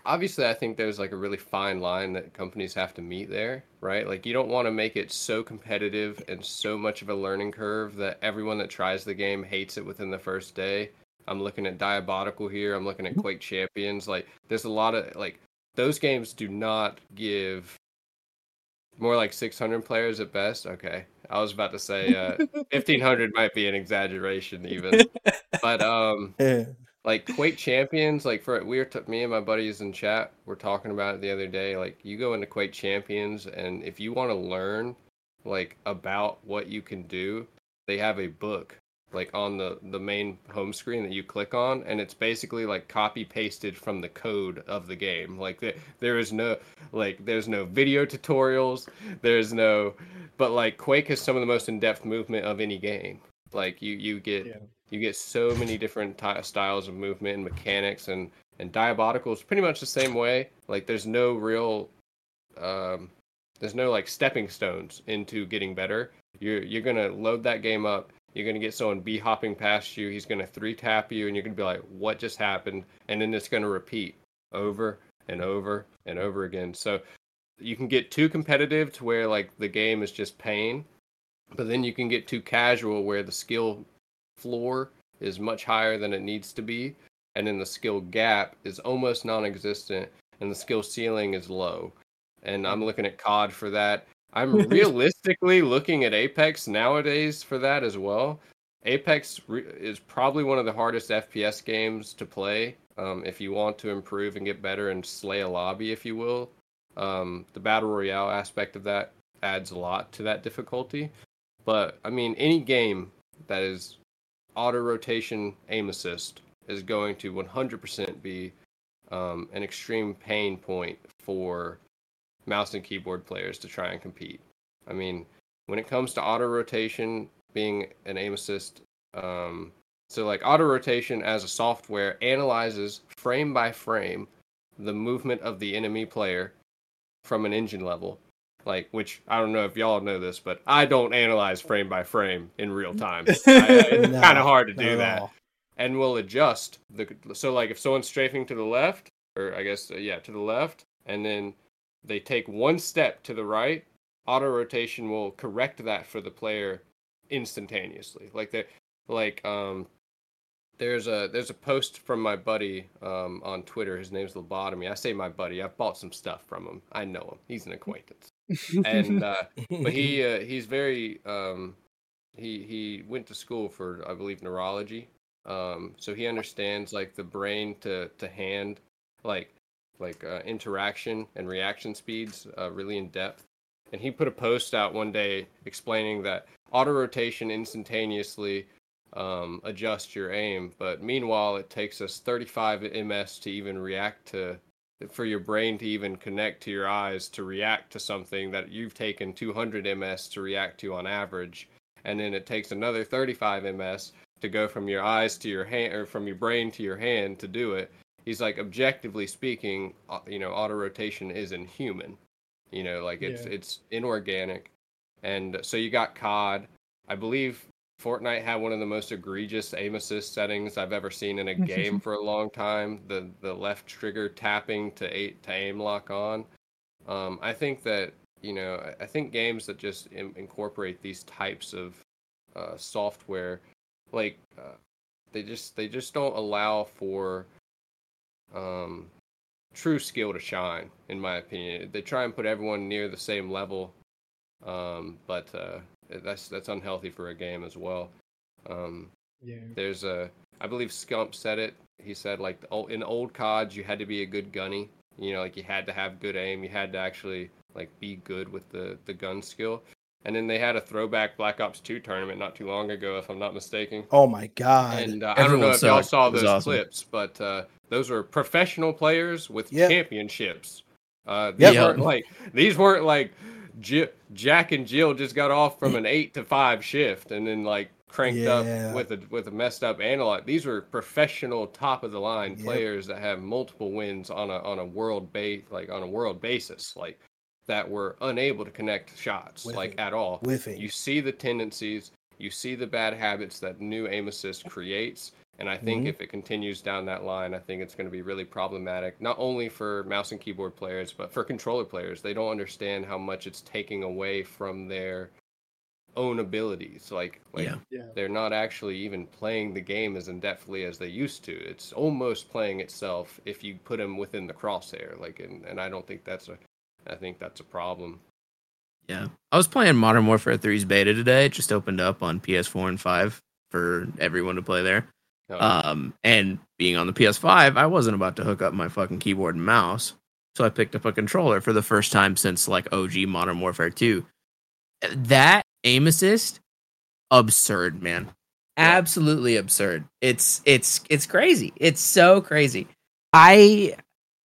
obviously, I think there's like a really fine line that companies have to meet there, right? Like, you don't want to make it so competitive and so much of a learning curve that everyone that tries the game hates it within the first day. I'm looking at Diabotical here. I'm looking at Quake Champions. Like, there's a lot of like those games do not give more like 600 players at best. Okay, I was about to say uh, 1500 might be an exaggeration even, but um, Yeah. Like Quake Champions, like for we were t- me and my buddies in chat were talking about it the other day. Like you go into Quake Champions, and if you want to learn like about what you can do, they have a book like on the the main home screen that you click on, and it's basically like copy pasted from the code of the game. Like there there is no like there's no video tutorials, there's no, but like Quake has some of the most in depth movement of any game. Like you you get Yeah. you get so many different ty styles of movement and mechanics and and Diabotical is pretty much the same way. Like there's no real um there's no like stepping stones into getting better. You're you're gonna load that game up. You're gonna get someone b hopping past you. He's gonna three tap you and you're gonna be like what just happened? And then it's gonna repeat over and over and over again. So you can get too competitive to where like the game is just pain but then you can get too casual where the skill floor is much higher than it needs to be and then the skill gap is almost non-existent and the skill ceiling is low. And i'm looking at cod for that. I'm realistically looking at apex nowadays for that as well. Apex re- is probably one of the hardest fps games to play um, if you want to improve and get better and slay a lobby if you will. Um, the battle royale aspect of that adds a lot to that difficulty but i mean any game that is auto rotation aim assist is going to 100% be um, an extreme pain point for mouse and keyboard players to try and compete. I mean, when it comes to auto rotation being an aim assist, um, so like auto rotation as a software analyzes frame by frame the movement of the enemy player from an engine level. Like, which I don't know if y'all know this, but I don't analyze frame by frame in real time. I, it's No, kind of hard to do that. all. and will adjust the so like if someone's strafing to the left or i guess uh, yeah to the left and then they take one step to the right auto rotation will correct that for the player instantaneously. Like they like um there's a there's a post from my buddy um on twitter. His name's lobotomy. I say my buddy. I've bought some stuff from him. I know him. He's an acquaintance and uh but he uh, he's very um he he went to school for I believe neurology. Um so he understands like the brain to to hand like like uh, interaction and reaction speeds uh, really in depth. And he put a post out one day explaining that auto rotation instantaneously um, adjusts your aim but meanwhile it takes us 35 ms to even react to for your brain to even connect to your eyes to react to something that you've taken 200 ms to react to on average and then it takes another 35 ms to go from your eyes to your hand or from your brain to your hand to do it he's like objectively speaking uh, you know auto rotation is inhuman you know like it's Yeah. it's inorganic and so you got cod i believe fortnite had one of the most egregious aim assist settings i've ever seen in a game for a long time the the left trigger tapping to eight to aim lock on. Um i think that you know I- think games that just in- incorporate these types of uh, software like uh, they just they just don't allow for um true skill to shine in my opinion. They try and put everyone near the same level um but uh that's that's unhealthy for a game as well um yeah. there's a i believe scump said it he said like in old cods you had to be a good gunny you know like you had to have good aim you had to actually like be good with the the gun skill and then they had a throwback black ops 2 tournament not too long ago if i'm not mistaken Oh my god! and uh, I don't know Everyone if y'all saw those awesome. clips, but uh, those were professional players with Yep. championships. Uh, Yep. weren't like these weren't like J- Jack and Jill just got off from an eight to five shift and then like cranked Yeah. up with a with a messed up analog. These were professional, top of the line Yep. players that have multiple wins on a on a world base like on a world basis, like that were unable to connect shots like at all Whiffing. you see the tendencies you see the bad habits that new aim assist creates and i think Mhm. if it continues down that line i think it's going to be really problematic not only for mouse and keyboard players but for controller players they don't understand how much it's taking away from their own abilities like like Yeah. Yeah. they're not actually even playing the game as in depthly as they used to it's almost playing itself if you put them within the crosshair like and, and i don't think that's a i think that's a problem Yeah. I was playing Modern Warfare 3's beta today. It just opened up on PS4 and 5 for everyone to play there. Oh, Um, and being on the PS5, I wasn't about to hook up my fucking keyboard and mouse. So I picked up a controller for the first time since like OG Modern Warfare 2. That aim assist, absurd, man. Absolutely absurd. It's it's it's crazy. It's so crazy. I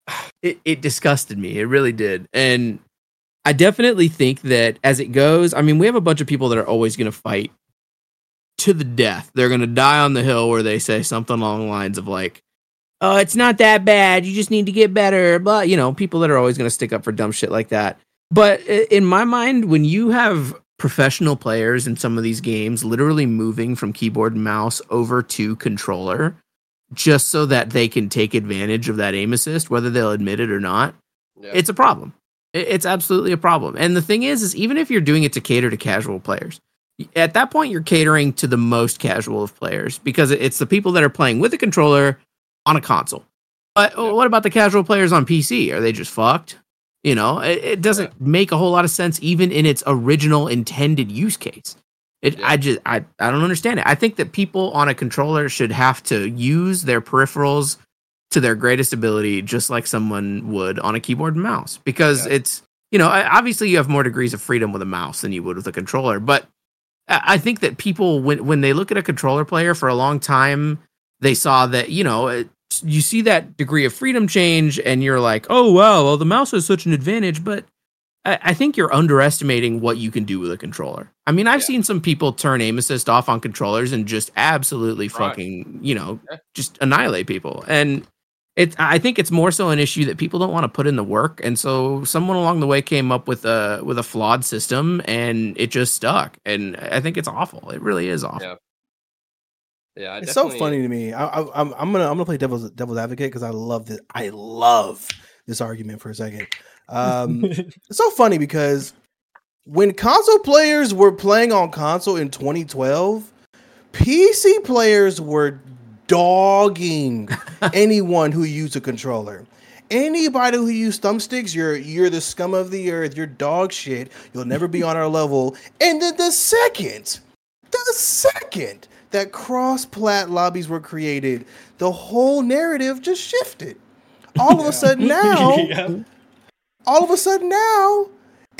it, it disgusted me. It really did. And I definitely think that as it goes, I mean, we have a bunch of people that are always going to fight to the death. They're going to die on the hill where they say something along the lines of like, "Oh, it's not that bad. You just need to get better." But, you know, people that are always going to stick up for dumb shit like that. But in my mind, when you have professional players in some of these games literally moving from keyboard and mouse over to controller just so that they can take advantage of that aim assist, whether they'll admit it or not, yeah. it's a problem. It's absolutely a problem. And the thing is, is even if you're doing it to cater to casual players, at that point you're catering to the most casual of players because it's the people that are playing with a controller on a console. But Yeah. what about the casual players on PC? Are they just fucked? You know, it, it doesn't make a whole lot of sense even in its original intended use case. It, Yeah. I just, I, I don't understand it. I think that people on a controller should have to use their peripherals to their greatest ability, just like someone would on a keyboard and mouse, because Yeah. it's, you know, obviously you have more degrees of freedom with a mouse than you would with a controller. But I I think that people, when when they look at a controller player for a long time, they saw that you know it, you see that degree of freedom change, and you're like, oh wow, well the mouse has such an advantage, but I, I think you're underestimating what you can do with a controller. I mean, I've Yeah. seen some people turn aim assist off on controllers and just absolutely Right. fucking, you know, Yeah. just annihilate people. And it, I think it's more so an issue that people don't want to put in the work, and so someone along the way came up with a with a flawed system, and it just stuck. And I think it's awful. It really is awful. Yeah. yeah, I it's so funny to me. I, I, I'm I'm gonna I'm gonna play devil's devil's advocate because I love this. I love this argument for a second. Um, it's so funny because when console players were playing on console in 2012, PC players were dogging anyone who used a controller. Anybody who used thumbsticks, you're you're the scum of the earth. You're dog shit. You'll never be on our level. And then the second, the second that cross-plat lobbies were created, the whole narrative just shifted. All of a sudden now, Yeah. all of a sudden now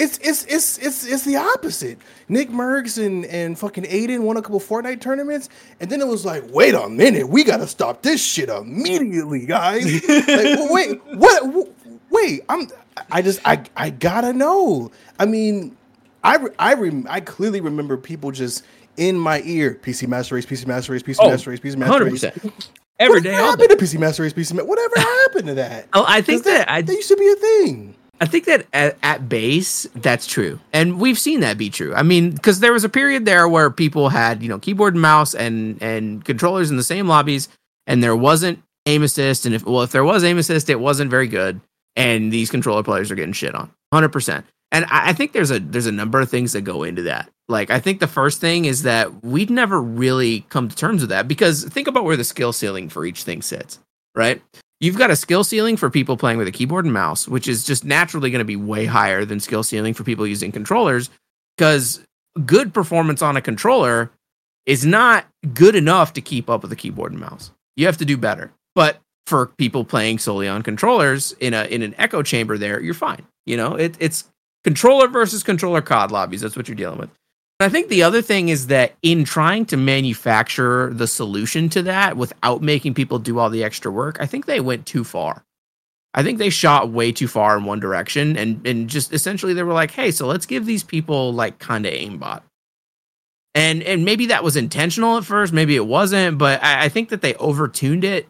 it's it's it's it's it's the opposite. Nick Mercs and and fucking Aydan won a couple Fortnite tournaments, and then it was like, wait a minute, we gotta stop this shit immediately, guys. like, well, wait, what? Wait, I'm. I just I I gotta know. I mean, I I rem, I clearly remember people just in my ear, PC Master Race, PC Master Race, PC Oh, Master Race, PC Master Hundred Race. percent. Every What day, happened to PC Master Race, PC Ma- Whatever happened to that? Oh, I think 'Cause that I that used to be a thing. I think that at, at base, that's true. And we've seen that be true. I mean, because there was a period there where people had, you know, keyboard and mouse and and controllers in the same lobbies, and there wasn't aim assist. And if well, if there was aim assist, it wasn't very good. And these controller players are getting shit on. Hundred percent. And I, I think there's a there's a number of things that go into that. Like I think the first thing is that we'd never really come to terms with that because think about where the skill ceiling for each thing sits, right? You've got a skill ceiling for people playing with a keyboard and mouse, which is just naturally going to be way higher than skill ceiling for people using controllers because good performance on a controller is not good enough to keep up with a keyboard and mouse. You have to do better. But for people playing solely on controllers in a in an echo chamber there, you're fine. You know, it, it's controller versus controller COD lobbies. That's what you're dealing with. I think the other thing is that in trying to manufacture the solution to that without making people do all the extra work, I think they went too far. I think they shot way too far in one direction and and just essentially they were like, "Hey, so let's give these people like kind of aimbot." And and maybe that was intentional at first, maybe it wasn't, but I, I think that they overtuned it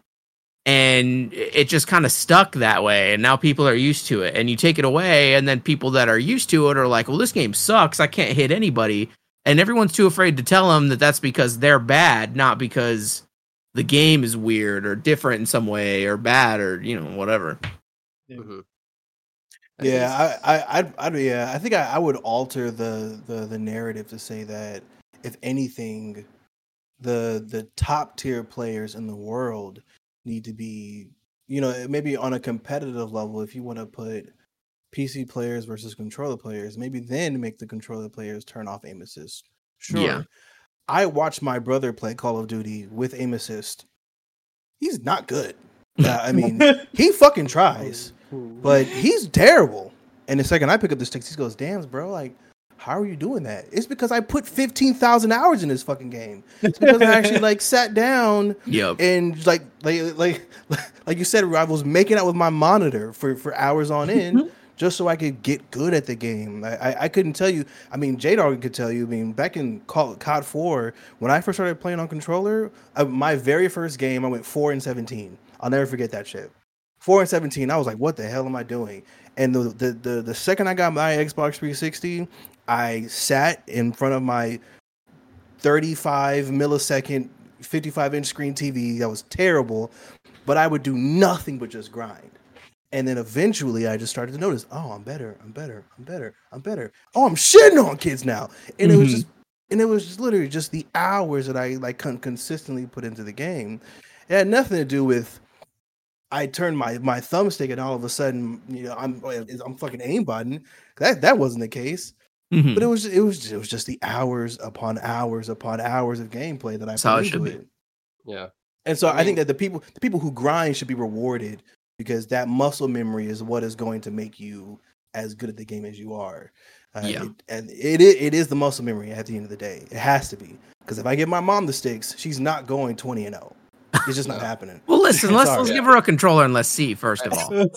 and it just kind of stuck that way and now people are used to it and you take it away and then people that are used to it are like well this game sucks i can't hit anybody and everyone's too afraid to tell them that that's because they're bad not because the game is weird or different in some way or bad or you know whatever Mhm. Yeah, I, I, I'd, I'd, yeah, I think I, I would alter the, the, the narrative to say that if anything, the, the top tier players in the world need to be, you know, maybe on a competitive level. If you want to put PC players versus controller players, maybe then make the controller players turn off aim assist. Sure. Yeah. I watched my brother play Call of Duty with aim assist. He's not good. Uh, I mean, he fucking tries, but he's terrible. And the second I pick up the sticks, he goes, "Damn, bro! Like, how are you doing that?" It's because I put fifteen thousand hours in this fucking game. It's because I actually like sat down Yep. and like like like like you said, I was making out with my monitor for for hours on end. Just so I could get good at the game, I, I, I couldn't tell you. I mean, J Dog could tell you. I mean, back in Call, COD Four, when I first started playing on controller, uh, my very first game, I went four and seventeen. I'll never forget that shit. Four and seventeen, I was like, "What the hell am I doing?" And the the the, the second I got my Xbox 360, I sat in front of my 35 millisecond 55 inch screen TV that was terrible, but I would do nothing but just grind. And then eventually I just started to notice, oh, I'm better, I'm better, I'm better, I'm better. Oh, I'm shitting on kids now. And it was Mhm. just and it was just literally just the hours that I like con- consistently put into the game. It had nothing to do with I turned my my thumbstick and all of a sudden, you know, I'm I'm fucking aim button. That that wasn't the case. Mhm. But it was it was it was just the hours upon hours upon hours of gameplay that I That's how put it should into be. it. Yeah. And so I I, think that the people the people who grind should be rewarded because that muscle memory is what is going to make you as good at the game as you are. Uh, Yeah. it, and it is, it is the muscle memory at the end of the day. It has to be because if I give my mom the sticks, she's not going twenty and zero. It's just not happening. Well, listen. Let's let's give her a controller and let's see first of all.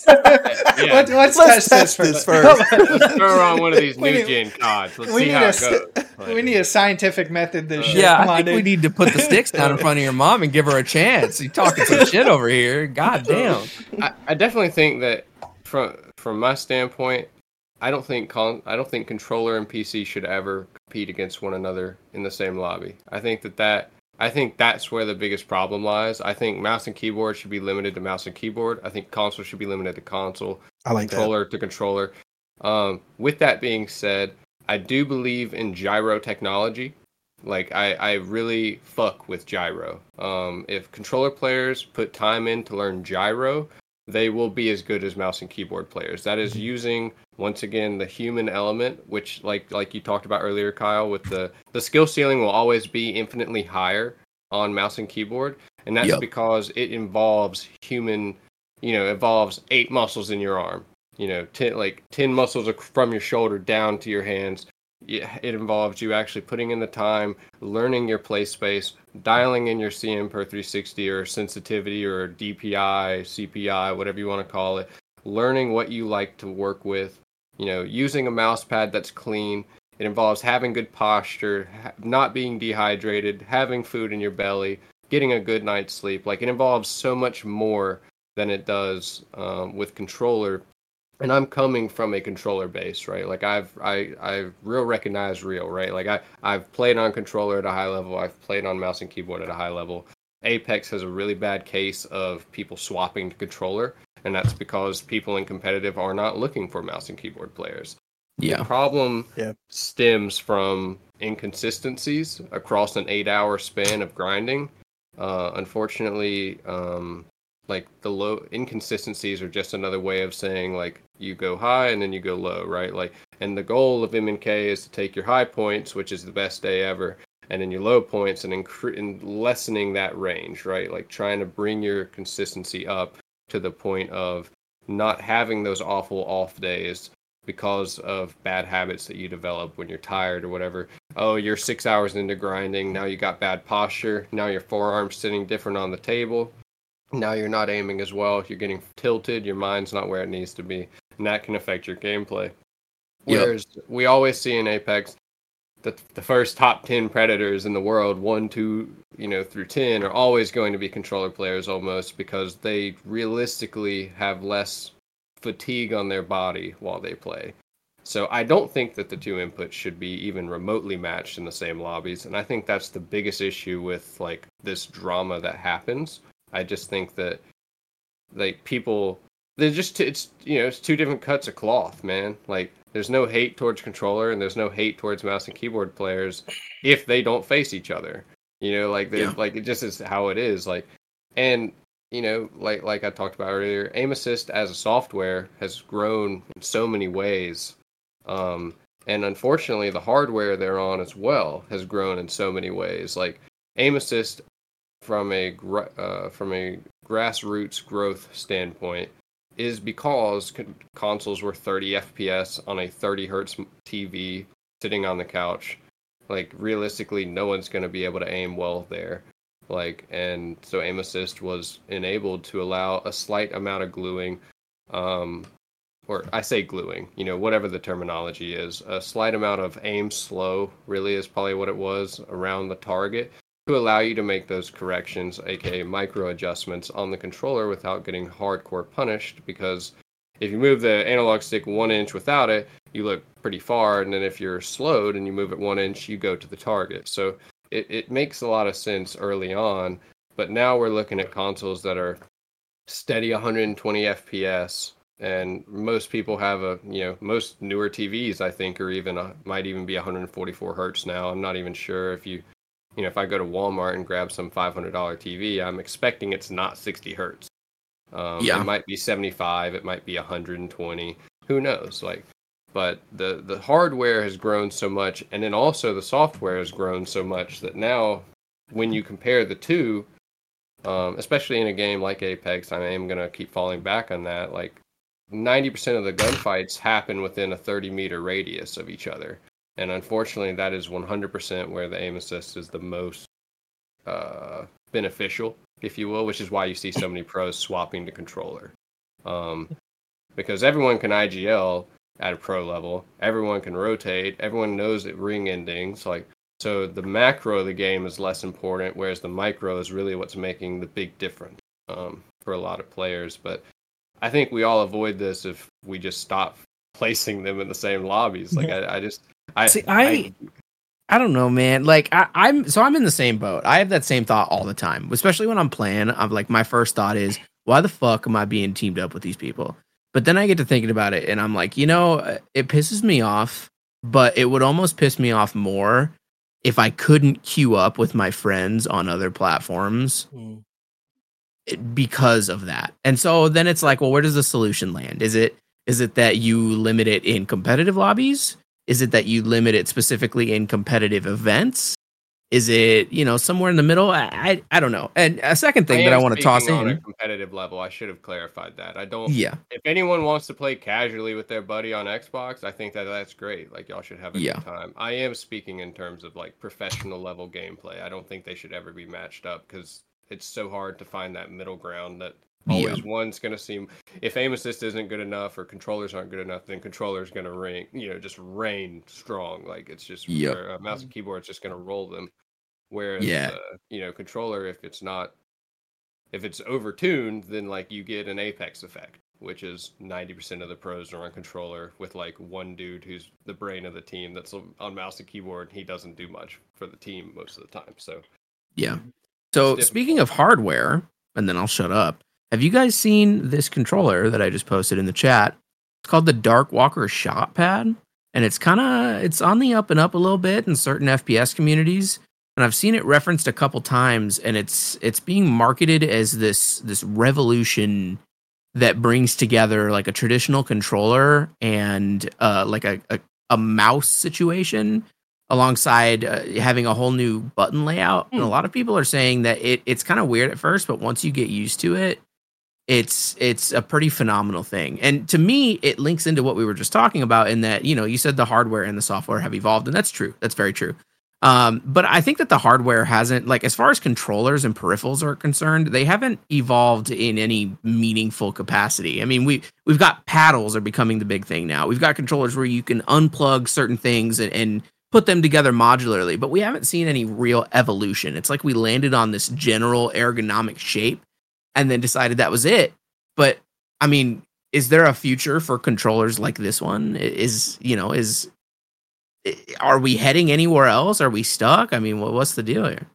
What, let's, Let's test, test this this first. Let's throw her on one of these new need- gen cards. Let's we see how it goes. We need a scientific method this Uh, shit. Yeah, Come I on, think we need to put the sticks down in front of your mom and give her a chance. You talking some shit over here? God damn. I, I definitely think that from from my standpoint, I don't think con- I don't think controller and PC should ever compete against one another in the same lobby. I think that that I think that's where the biggest problem lies. I think mouse and keyboard should be limited to mouse and keyboard. I think console should be limited to console. I like that. controller to controller. Um, with that being said, I do believe in gyro technology. Like I, I really fuck with gyro. Um, if controller players put time in to learn gyro, they will be as good as mouse and keyboard players. That is using once again the human element, which like like you talked about earlier, Kyle, with the the skill ceiling will always be infinitely higher on mouse and keyboard, and that's Yep. because it involves human you know, involves eight muscles in your arm. You know, ten like ten muscles from your shoulder down to your hands. It involves you actually putting in the time, learning your play space, dialing in your CM per 360 or sensitivity or DPI, CPI, whatever you want to call it, learning what you like to work with, you know, using a mouse pad that's clean. It involves having good posture, not being dehydrated, having food in your belly, getting a good night's sleep. Like it involves so much more than it does um, with controller. And I'm coming from a controller base, right? Like I've I I real recognize real, right? Like I I've played on controller at a high level. I've played on mouse and keyboard at a high level. Apex has a really bad case of people swapping to controller, and that's because people in competitive are not looking for mouse and keyboard players. The Yeah. problem Yeah. stems from inconsistencies across an eight-hour span of grinding. Uh, unfortunately, um, like the low inconsistencies are just another way of saying like you go high and then you go low, right? Like, and the goal of MNK is to take your high points, which is the best day ever, and then your low points and, incre- and lessening that range, right? Like trying to bring your consistency up to the point of not having those awful off days because of bad habits that you develop when you're tired or whatever. Oh, you're six hours into grinding. Now you got bad posture. Now your forearm's sitting different on the table. Now you're not aiming as well. You're getting tilted. Your mind's not where it needs to be. And that can affect your gameplay. Yep. Whereas we always see in Apex that the first top 10 predators in the world, 1, 2, you know, through 10, are always going to be controller players almost because they realistically have less fatigue on their body while they play. So I don't think that the two inputs should be even remotely matched in the same lobbies, and I think that's the biggest issue with like this drama that happens. I just think that like people they're just it's you know it's two different cuts of cloth, man. Like there's no hate towards controller and there's no hate towards mouse and keyboard players if they don't face each other. You know, like they Yeah. like it just is how it is. Like and you know, like like I talked about earlier, aim assist as a software has grown in so many ways. Um, and unfortunately, the hardware they're on as well has grown in so many ways. Like aim assist, from a uh, from a grassroots growth standpoint, is because con- consoles were 30 FPS on a 30 hertz TV sitting on the couch. Like realistically, no one's going to be able to aim well there. Like and so aim assist was enabled to allow a slight amount of gluing, um, or I say gluing, you know, whatever the terminology is, a slight amount of aim slow really is probably what it was around the target to allow you to make those corrections, aka micro adjustments on the controller without getting hardcore punished. Because if you move the analog stick one inch without it, you look pretty far, and then if you're slowed and you move it one inch, you go to the target. So it, it makes a lot of sense early on, but now we're looking at consoles that are steady 120 FPS, and most people have a you know most newer TVs I think are even a, might even be 144 hertz now. I'm not even sure if you you know if I go to Walmart and grab some $500 TV, I'm expecting it's not 60 hertz. Um, yeah. It might be 75, it might be 120. Who knows? Like but the the hardware has grown so much and then also the software has grown so much that now when you compare the two um, especially in a game like apex i am going to keep falling back on that like 90% of the gunfights happen within a 30 meter radius of each other and unfortunately that is 100% where the aim assist is the most uh, beneficial if you will which is why you see so many pros swapping to controller um, because everyone can igl at a pro level. Everyone can rotate. Everyone knows that ring endings. Like so, the macro of the game is less important, whereas the micro is really what's making the big difference um, for a lot of players. But I think we all avoid this if we just stop placing them in the same lobbies. Like I, I just I see. I, I I don't know, man. Like I, I'm so I'm in the same boat. I have that same thought all the time, especially when I'm playing. I'm like, my first thought is, why the fuck am I being teamed up with these people? But then I get to thinking about it and I'm like, you know, uh, it pisses me off, but it would almost piss me off more if I couldn't queue up with my friends on other platforms mm. because of that. And so then it's like, well, where does the solution land? Is it is it that you limit it in competitive lobbies? Is it that you limit it specifically in competitive events? Is it you know somewhere in the middle? I I, I don't know. And a second thing I that I want to toss in a competitive level. I should have clarified that. I don't. Yeah. If anyone wants to play casually with their buddy on Xbox, I think that that's great. Like y'all should have a yeah. good time. I am speaking in terms of like professional level gameplay. I don't think they should ever be matched up because it's so hard to find that middle ground that always yeah. one's going to seem if aim assist isn't good enough or controllers aren't good enough then controllers going to ring you know just rain strong like it's just yep. a mouse and keyboard is just going to roll them Whereas, yeah. Uh, you know, controller, if it's not, if it's overtuned, then like you get an apex effect, which is 90% of the pros are on controller with like one dude who's the brain of the team that's on mouse and keyboard. He doesn't do much for the team most of the time. So, yeah. So, speaking of hardware, and then I'll shut up. Have you guys seen this controller that I just posted in the chat? It's called the Dark Walker Shot Pad, and it's kind of it's on the up and up a little bit in certain FPS communities and I've seen it referenced a couple times, and it's it's being marketed as this this revolution that brings together like a traditional controller and uh, like a, a, a mouse situation alongside uh, having a whole new button layout. And a hmm. lot of people are saying that it it's kind of weird at first, but once you get used to it, it's it's a pretty phenomenal thing. And to me, it links into what we were just talking about in that you know you said the hardware and the software have evolved, and that's true. That's very true. Um, but I think that the hardware hasn't, like, as far as controllers and peripherals are concerned, they haven't evolved in any meaningful capacity. I mean, we we've got paddles are becoming the big thing now. We've got controllers where you can unplug certain things and, and put them together modularly, but we haven't seen any real evolution. It's like we landed on this general ergonomic shape and then decided that was it. But I mean, is there a future for controllers like this one? Is you know is are we heading anywhere else? Are we stuck? I mean, what, what's the deal here?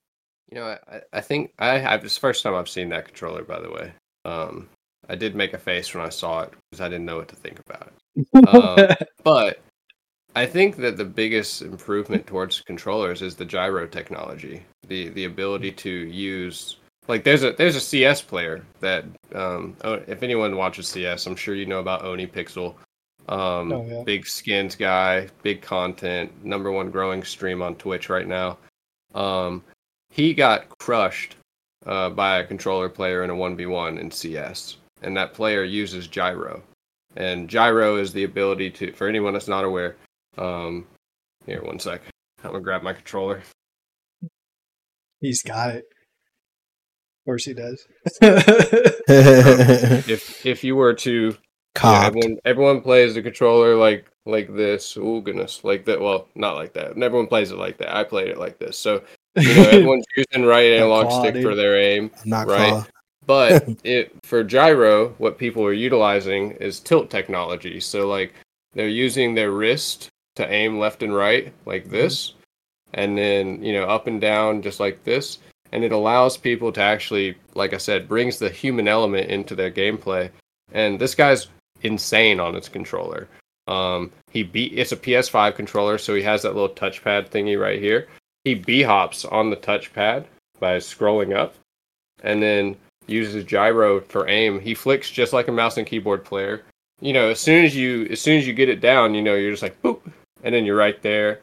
You know, I, I think I have this first time I've seen that controller. By the way, um, I did make a face when I saw it because I didn't know what to think about it. um, but I think that the biggest improvement towards controllers is the gyro technology, the the ability to use like there's a there's a CS player that um oh, if anyone watches CS, I'm sure you know about ohnePixel. Um, Oh, yeah. big skins guy, big content, number one growing stream on Twitch right now. Um, he got crushed uh, by a controller player in a 1v1 in CS, and that player uses gyro. And gyro is the ability to, for anyone that's not aware, um, here, one sec. I'm gonna grab my controller. He's got it. Of course he does. If if you were to Yeah, everyone everyone plays the controller like like this. Oh goodness, like that. Well, not like that. Everyone plays it like that. I played it like this. So you know, everyone's using right analog claw, stick for their aim. Not right. claw. But it for gyro, what people are utilizing is tilt technology. So like they're using their wrist to aim left and right like mm-hmm. this, and then you know up and down just like this, and it allows people to actually, like I said, brings the human element into their gameplay. And this guy's insane on his controller. Um, he beat it's a PS5 controller, so he has that little touchpad thingy right here. He b hops on the touchpad by scrolling up, and then uses gyro for aim. He flicks just like a mouse and keyboard player. You know, as soon as you as soon as you get it down, you know, you're just like boop, and then you're right there,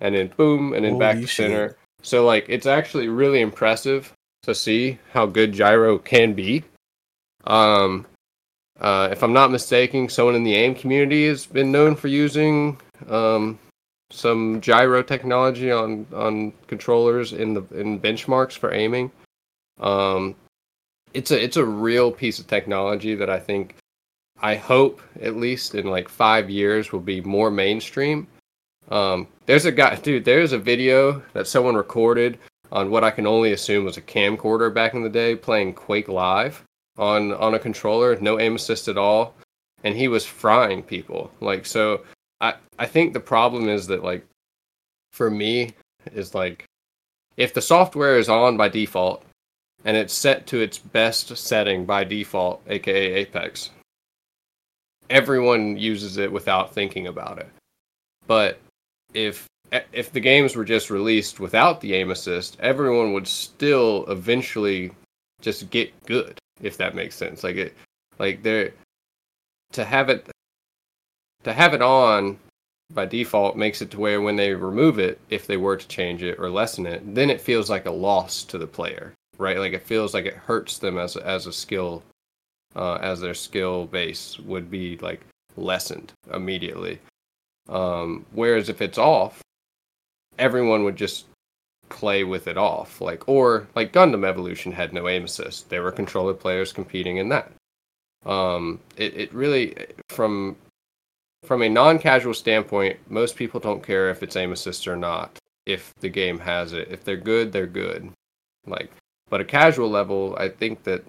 and then boom, and then back to shit. center. So like, it's actually really impressive to see how good gyro can be. Um, uh, if I'm not mistaken, someone in the aim community has been known for using um, some gyro technology on on controllers in the in benchmarks for aiming. Um, it's a it's a real piece of technology that I think I hope at least in like five years will be more mainstream. Um, there's a guy, dude. There's a video that someone recorded on what I can only assume was a camcorder back in the day playing Quake Live on on a controller, no aim assist at all, and he was frying people. Like so, I I think the problem is that like for me is like if the software is on by default and it's set to its best setting by default, aka Apex, everyone uses it without thinking about it. But if if the games were just released without the aim assist, everyone would still eventually just get good, if that makes sense. Like it like there to have it to have it on by default makes it to where when they remove it, if they were to change it or lessen it, then it feels like a loss to the player, right? Like it feels like it hurts them as a, as a skill, uh, as their skill base would be like lessened immediately. Um, whereas if it's off, everyone would just play with it off, like or like Gundam Evolution had no aim assist; There were controller players competing in that. Um, it it really from from a non-casual standpoint, most people don't care if it's aim assist or not. If the game has it, if they're good, they're good. Like, but a casual level, I think that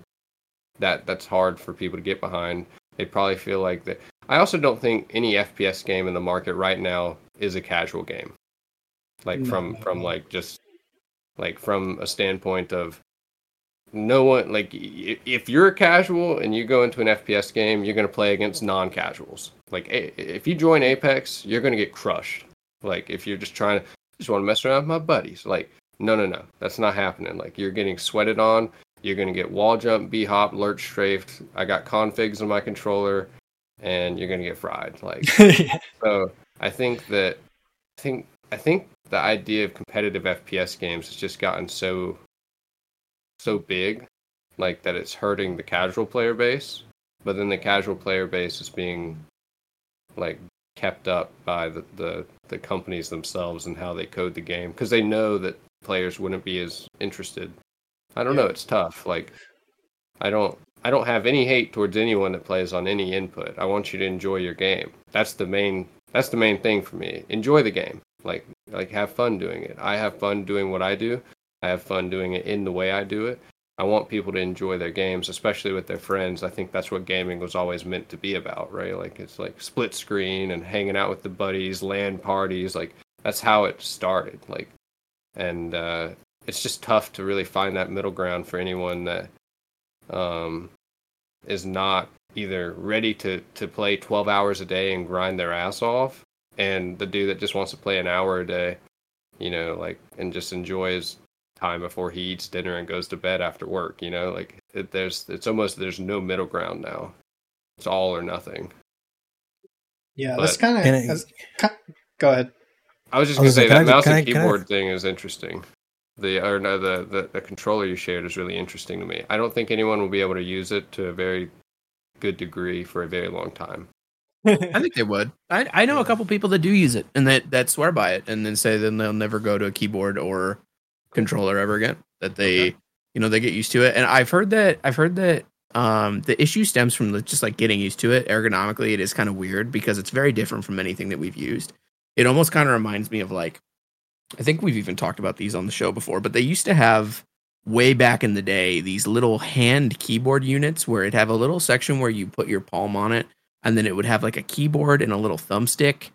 that that's hard for people to get behind. They probably feel like that. I also don't think any FPS game in the market right now is a casual game. Like No, from no, from like just like from a standpoint of no one like if you're a casual and you go into an FPS game, you're going to play against non-casuals. Like if you join Apex, you're going to get crushed. Like if you're just trying to just want to mess around with my buddies, like no, no, no, that's not happening. Like you're getting sweated on. You're going to get wall jump, b hop, lurch strafed. I got configs on my controller, and you're going to get fried. Like so I think that I think I think the idea of competitive FPS games has just gotten so so big, like that it's hurting the casual player base. But then the casual player base is being like kept up by the the, the companies themselves and how they code the game because they know that players wouldn't be as interested. I don't know. It's tough. Like I don't I don't have any hate towards anyone that plays on any input. I want you to enjoy your game. That's the main that's the main thing for me. Enjoy the game. Like like have fun doing it. I have fun doing what I do. I have fun doing it in the way I do it. I want people to enjoy their games, especially with their friends. I think that's what gaming was always meant to be about, right? Like it's like split screen and hanging out with the buddies, LAN parties, like that's how it started. Like and uh it's just tough to really find that middle ground for anyone that um is not either ready to to play 12 hours a day and grind their ass off and the dude that just wants to play an hour a day you know like and just enjoys time before he eats dinner and goes to bed after work. You know, like it, there's it's almost there's no middle ground now. It's all or nothing. Yeah, But- that's kind of. Go ahead. I was just gonna say like, that mouse and I- can I- keyboard thing is interesting. The or no, the, the the controller you shared is really interesting to me. I don't think anyone will be able to use it to a very good degree for a very long time. I think they would. I I know a couple people that do use it and that that swear by it and then say then they'll never go to a keyboard or controller ever again. That they Okay. you know they get used to it. And I've heard that I've heard that um the issue stems from the, just like getting used to it ergonomically it is kind of weird because it's very different from anything that we've used it almost kind of reminds me of like i think we've even talked about these on the show before but they used to have way back in the day these little hand keyboard units where it'd have a little section where you put your palm on it and then it would have like a keyboard and a little thumbstick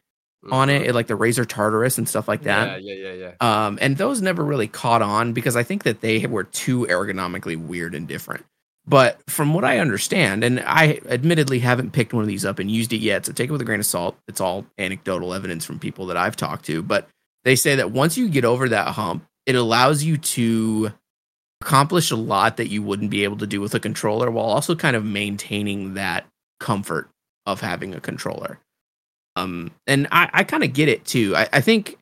on it, like the Razer Tartarus and stuff like that Mm-hmm. Yeah, yeah, yeah, yeah. um, and those never really caught on because I think that they were too ergonomically weird and different. But from what I understand, and I admittedly haven't picked one of these up and used it yet, so take it with a grain of salt. It's all anecdotal evidence from people that I've talked to. But they say that once you get over that hump, it allows you to accomplish a lot that you wouldn't be able to do with a controller while also kind of maintaining that comfort of having a controller. Um, and I, I kind of get it too. I, I think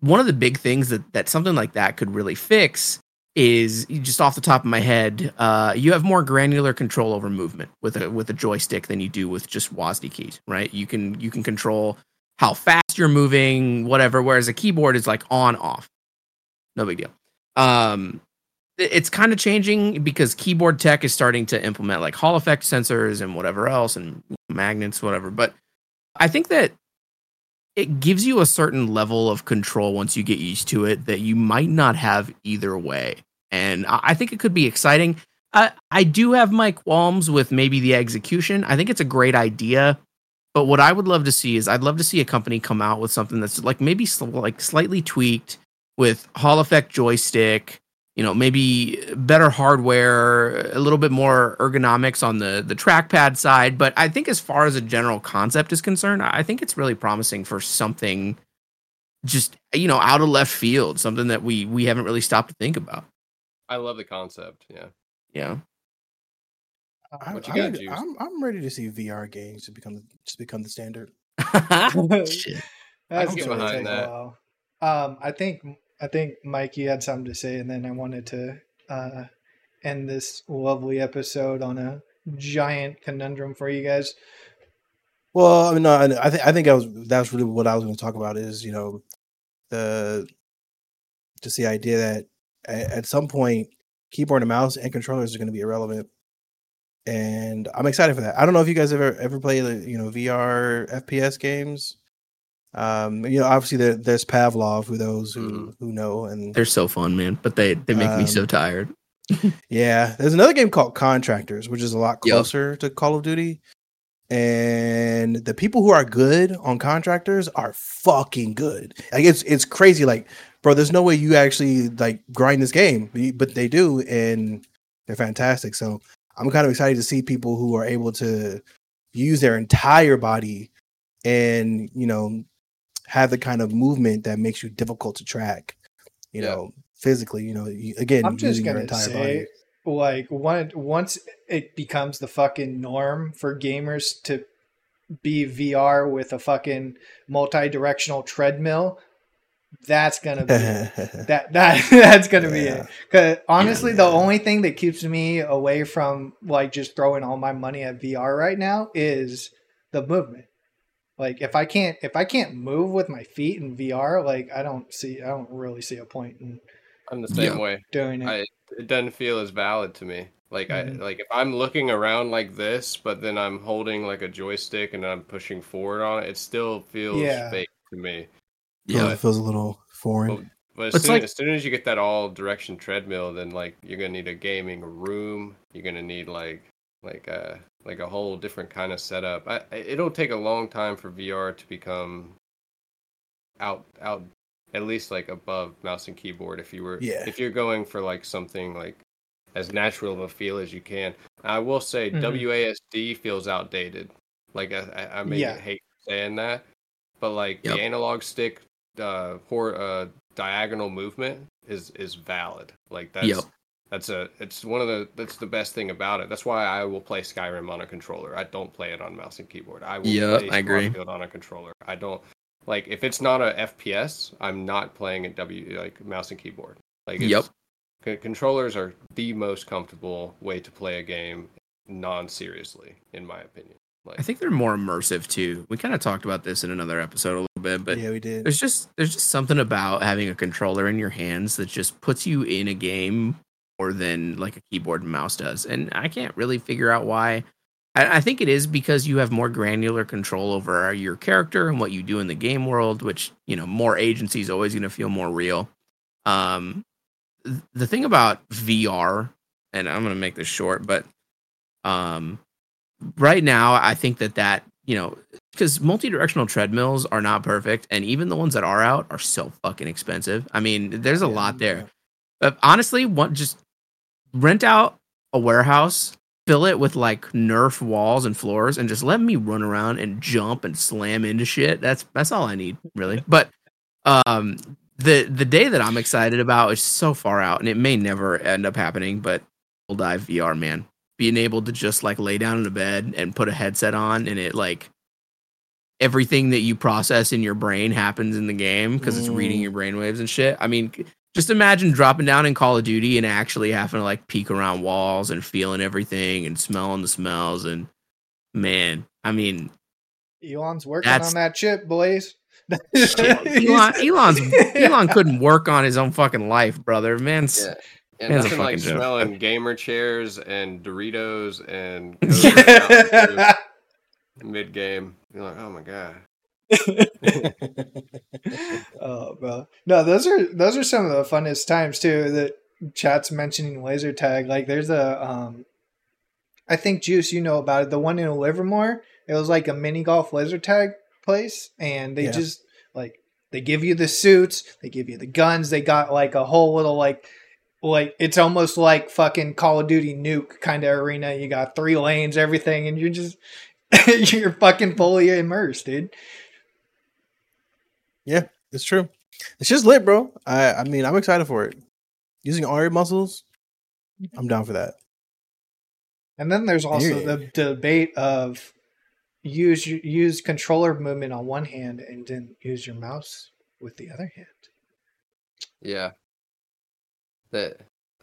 one of the big things that that something like that could really fix is just off the top of my head, uh, you have more granular control over movement with a with a joystick than you do with just WASD keys, right? You can you can control how fast you're moving, whatever. Whereas a keyboard is like on off, no big deal. Um, it's kind of changing because keyboard tech is starting to implement like Hall effect sensors and whatever else and magnets, whatever. But I think that it gives you a certain level of control once you get used to it that you might not have either way. And I think it could be exciting. I, I do have my qualms with maybe the execution. I think it's a great idea. But what I would love to see is I'd love to see a company come out with something that's like maybe sl- like slightly tweaked with Hall effect joystick, you know, maybe better hardware, a little bit more ergonomics on the the trackpad side. But I think as far as a general concept is concerned, I think it's really promising for something just you know out of left field, something that we we haven't really stopped to think about. I love the concept. Yeah. Yeah. I, What you I'm, got, ready- Juice? I'm I'm ready to see VR games to become just become the standard. Shit. That's get gonna behind take that. a while. Um, I think I think Mike, you had something to say, and then I wanted to uh, end this lovely episode on a giant conundrum for you guys. Well, I mean, no, I I think I think I was that's really what I was going to talk about is you know the just the idea that at, at some point keyboard and mouse and controllers are going to be irrelevant, and I'm excited for that. I don't know if you guys ever ever played like, you know VR FPS games. Um, you know, obviously there, there's Pavlov for those who who know, and They're so fun, man, but they they make me so Um, tired. Yeah, there's another game called Contractors, which is a lot closer to Call of Duty. And the people who are good on Contractors are fucking good. Like it's it's crazy. Like, bro, there's no way you actually like grind this game, but they do, and they're fantastic. So I'm kind of excited to see people who are able to use their entire body and you know have the kind of movement that makes you difficult to track. You Yeah. know, physically. You know, you, again, I'm just using your entire say, body. like, one, once it becomes the fucking norm for gamers to be VR with a fucking multi-directional treadmill, that's gonna be that that that's gonna be Yeah. it. Because honestly, the only thing that keeps me away from like just throwing all my money at VR right now is the movement. Like if I can't if I can't move with my feet in VR, like I don't see I don't really see a point in I'm the same Yeah. way. doing it. I it doesn't feel as valid to me. Like Mhm. I like if I'm looking around like this, but then I'm holding like a joystick and I'm pushing forward on it, it still feels Yeah. fake to me. Yeah, it feels a little foreign. But as It's soon, like- as soon as you get that all direction treadmill, then like you're gonna need a gaming room. You're gonna need like like a like a whole different kind of setup. I, I- it'll take a long time for VR to become out out at least like above mouse and keyboard. If you were Yeah. if you're going for like something like as natural of a feel as you can. I will say Mhm. WASD feels outdated. Like I, I, I may Yeah. hate saying that, but like Yep. the analog stick uh, hor- uh diagonal movement is is valid. Like that's Yep. that's a it's one of the that's the best thing about it. That's why I will play Skyrim on a controller. I don't play it on mouse and keyboard. I will Yeah, play I agree. On a controller. I don't like if it's not a FPS, I'm not playing it W like mouse and keyboard. Like it's, Yep. c- controllers are the most comfortable way to play a game non-seriously in my opinion. Like I think they're more immersive too. We kind of talked about this in another episode a little bit, but yeah, we did. there's just there's just something about having a controller in your hands that just puts you in a game more than like a keyboard and mouse does. And I can't really figure out why. I, I think it is because you have more granular control over your character and what you do in the game world, which you know more agency is always going to feel more real. Um, th- the thing about VR, and I'm going to make this short, but um, right now I think that that you know because multi-directional treadmills are not perfect and even the ones that are out are so fucking expensive. I mean there's a Yeah, lot there. yeah. but honestly what just rent out a warehouse fill it with like nerf walls and floors and just let me run around and jump and slam into shit. That's that's all i need really. But um the the day that i'm excited about is so far out and it may never end up happening but full dive vr man. Being able to just like lay down in a bed and put a headset on and it like everything that you process in your brain happens in the game because it's reading Mm. your brainwaves and shit. I mean, just imagine dropping down in Call of Duty and actually having to like peek around walls and feeling everything and smelling the smells and man, I mean, Elon's working That's- on that chip, boys. Elon, Elon's Elon couldn't work on his own fucking life, brother. Man's Yeah. And Man's nothing like joke. smelling gamer chairs and Doritos and mid game. You're like, oh my god. oh, bro. No, those are those are some of the funnest times too. That chat's mentioning laser tag. Like, there's a, um, I think Juice, you know about it. The one in Livermore. It was like a mini golf laser tag place, and they Yeah. just like they give you the suits, they give you the guns. They got like a whole little like. Like it's almost like fucking Call of Duty nuke kind of arena. You got three lanes, everything, and you're just you're fucking fully immersed, dude. Yeah, it's true. It's just lit, bro. I I mean, I'm excited for it. Using all your muscles, I'm down for that. And then there's also Period. the debate of use use controller movement on one hand and then use your mouse with the other hand. Yeah. That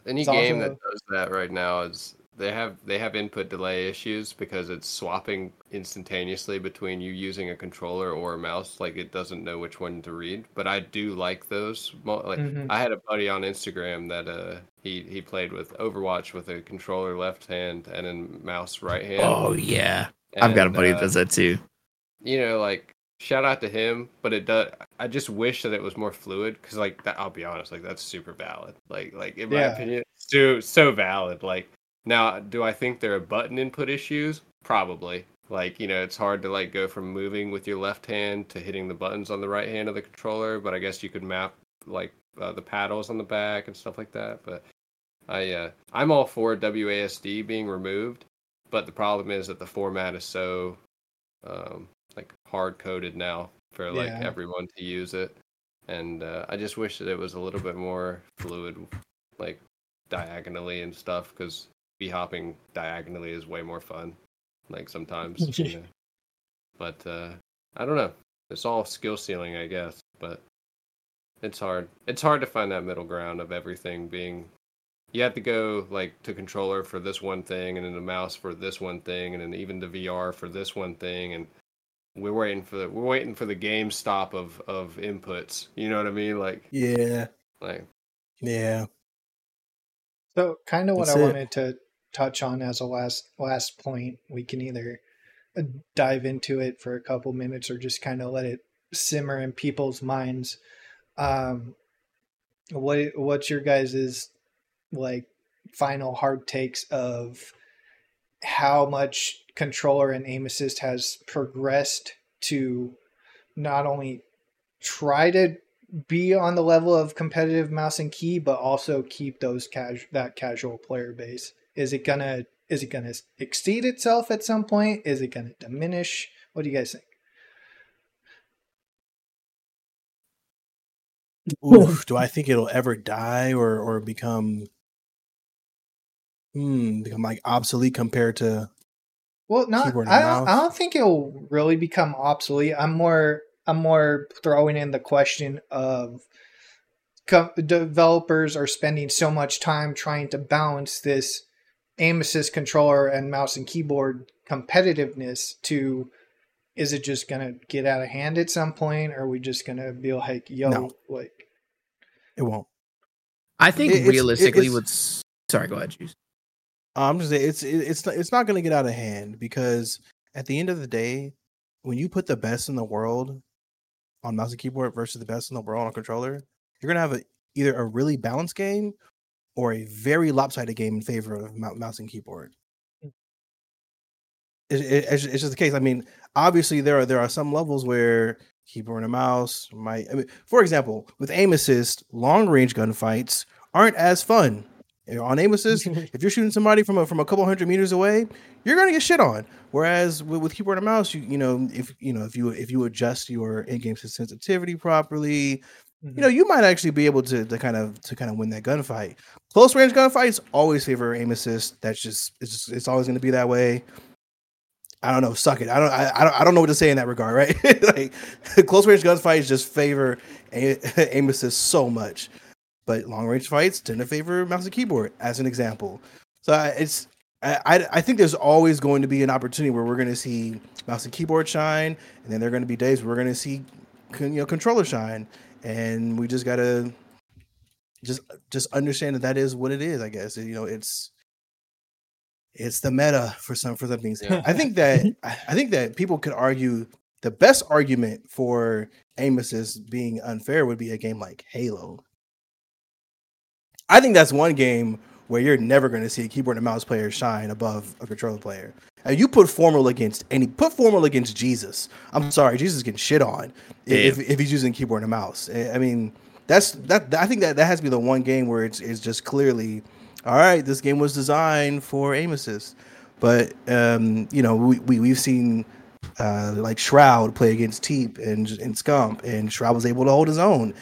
any It's game also- that does that right now is they have they have input delay issues because it's swapping instantaneously between you using a controller or a mouse. Like it doesn't know which one to read. But I do like those. mo- Like Mhm. I had a buddy on Instagram that uh he he played with Overwatch with a controller left hand and then mouse right hand. oh yeah. I've got a buddy uh, that does that too. you know, like shout out to him, but it does. I just wish that it was more fluid because, like, that, I'll be honest, like that's super valid. Like, like in my Yeah. opinion, so so valid. Like, now, do I think there are button input issues? Probably. Like, you know, it's hard to like go from moving with your left hand to hitting the buttons on the right hand of the controller. But I guess you could map like uh, the paddles on the back and stuff like that. But I, uh, I'm all for WASD being removed. But the problem is that the format is so um, like hard coded now for like Yeah. everyone to use it and uh, i just wish that it was a little bit more fluid like diagonally and stuff because b hopping diagonally is way more fun like sometimes you know. but uh i don't know it's all skill ceiling i guess but it's hard it's hard to find that middle ground of everything being you have to go like to controller for this one thing and then the mouse for this one thing and then even the vr for this one thing and we're waiting for the we're waiting for the game stop of of inputs you know what i mean like Yeah, like yeah. So kind of what That's I it. wanted to touch on as a last last point. We can either uh, dive into it for a couple minutes or just kind of let it simmer in people's minds. Um, what what's your guys's like final hard takes of how much controller and aim assist has progressed to not only try to be on the level of competitive mouse and key, but also keep those casu- that casual player base. Is it gonna is it gonna exceed itself at some point? Is it gonna diminish? What do you guys think? Oof, do I think it'll ever die or or become hmm become like obsolete compared to Well, not I don't, I don't think it'll really become obsolete. I'm more I'm more throwing in the question of co- developers are spending so much time trying to balance this aim assist controller and mouse and keyboard competitiveness to is it just gonna get out of hand at some point or are we just gonna be like yo No. like it won't. I think It- realistically, it's- with sorry, go ahead, Juice. Uh, I'm just saying it's it- it's not- it's not going to get out of hand because at the end of the day, when you put the best in the world on mouse and keyboard versus the best in the world on controller, you're going to have a, either a really balanced game or a very lopsided game in favor of mouse and keyboard. Mm. It, it- it's, it's just the case. I mean, obviously there are there are some levels where keyboard and mouse might. I mean, for example, with aim assist, long range gunfights aren't as fun. On aim assist, if you're shooting somebody from a, from a couple hundred meters away, you're gonna get shit on. Whereas with, with keyboard and mouse, you you know if you know if you if you adjust your in-game sensitivity properly, you know you might actually be able to, to kind of to kind of win that gunfight. Close range gunfights always favor aim assist. That's just it's just it's always gonna be that way. I don't know. Suck it. I don't. I, I don't. I don't know what to say in that regard. Right? like close range gunfights just favor aim assist so much, but long range fights tend to favor mouse and keyboard, as an example. So it's. I, I I think there's always going to be an opportunity where we're going to see mouse and keyboard shine, and then there are going to be days where we're going to see you know controller shine, and we just gotta just just understand that that is what it is. I guess you know it's it's the meta for some for some things. Yeah. I think that I I think that people could argue the best argument for aim assist being unfair would be a game like Halo. I think that's one game where you're never going to see a keyboard and mouse player shine above a controller player. And you put Formal against any put Formal against Jesus. I'm sorry, Jesus getting shit on if, if he's using keyboard and mouse. I I mean, that's that. I think that that has to be the one game where it's, it's just clearly, all right. This game was designed for aim assist, but um, you know we, we we've seen uh, like Shroud play against Teep and and Scump, and Shroud was able to hold his own.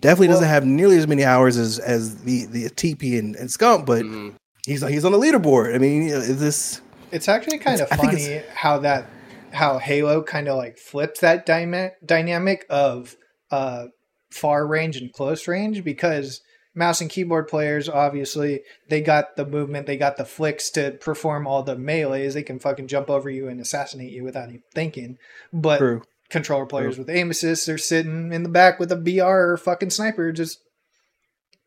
Definitely doesn't have nearly as many hours as as the the Teep and, and Scump, but Mhm. he's he's on the leaderboard. I mean, is this It's actually kind of It's- think funny how that how Halo kind of like flips that dyma- dynamic of uh, far range and close range because mouse and keyboard players obviously they got the movement, they got the flicks to perform all the melees. They can fucking jump over you and assassinate you without even thinking. But true? Controller players with aim assists are sitting in the back with a BR or fucking sniper just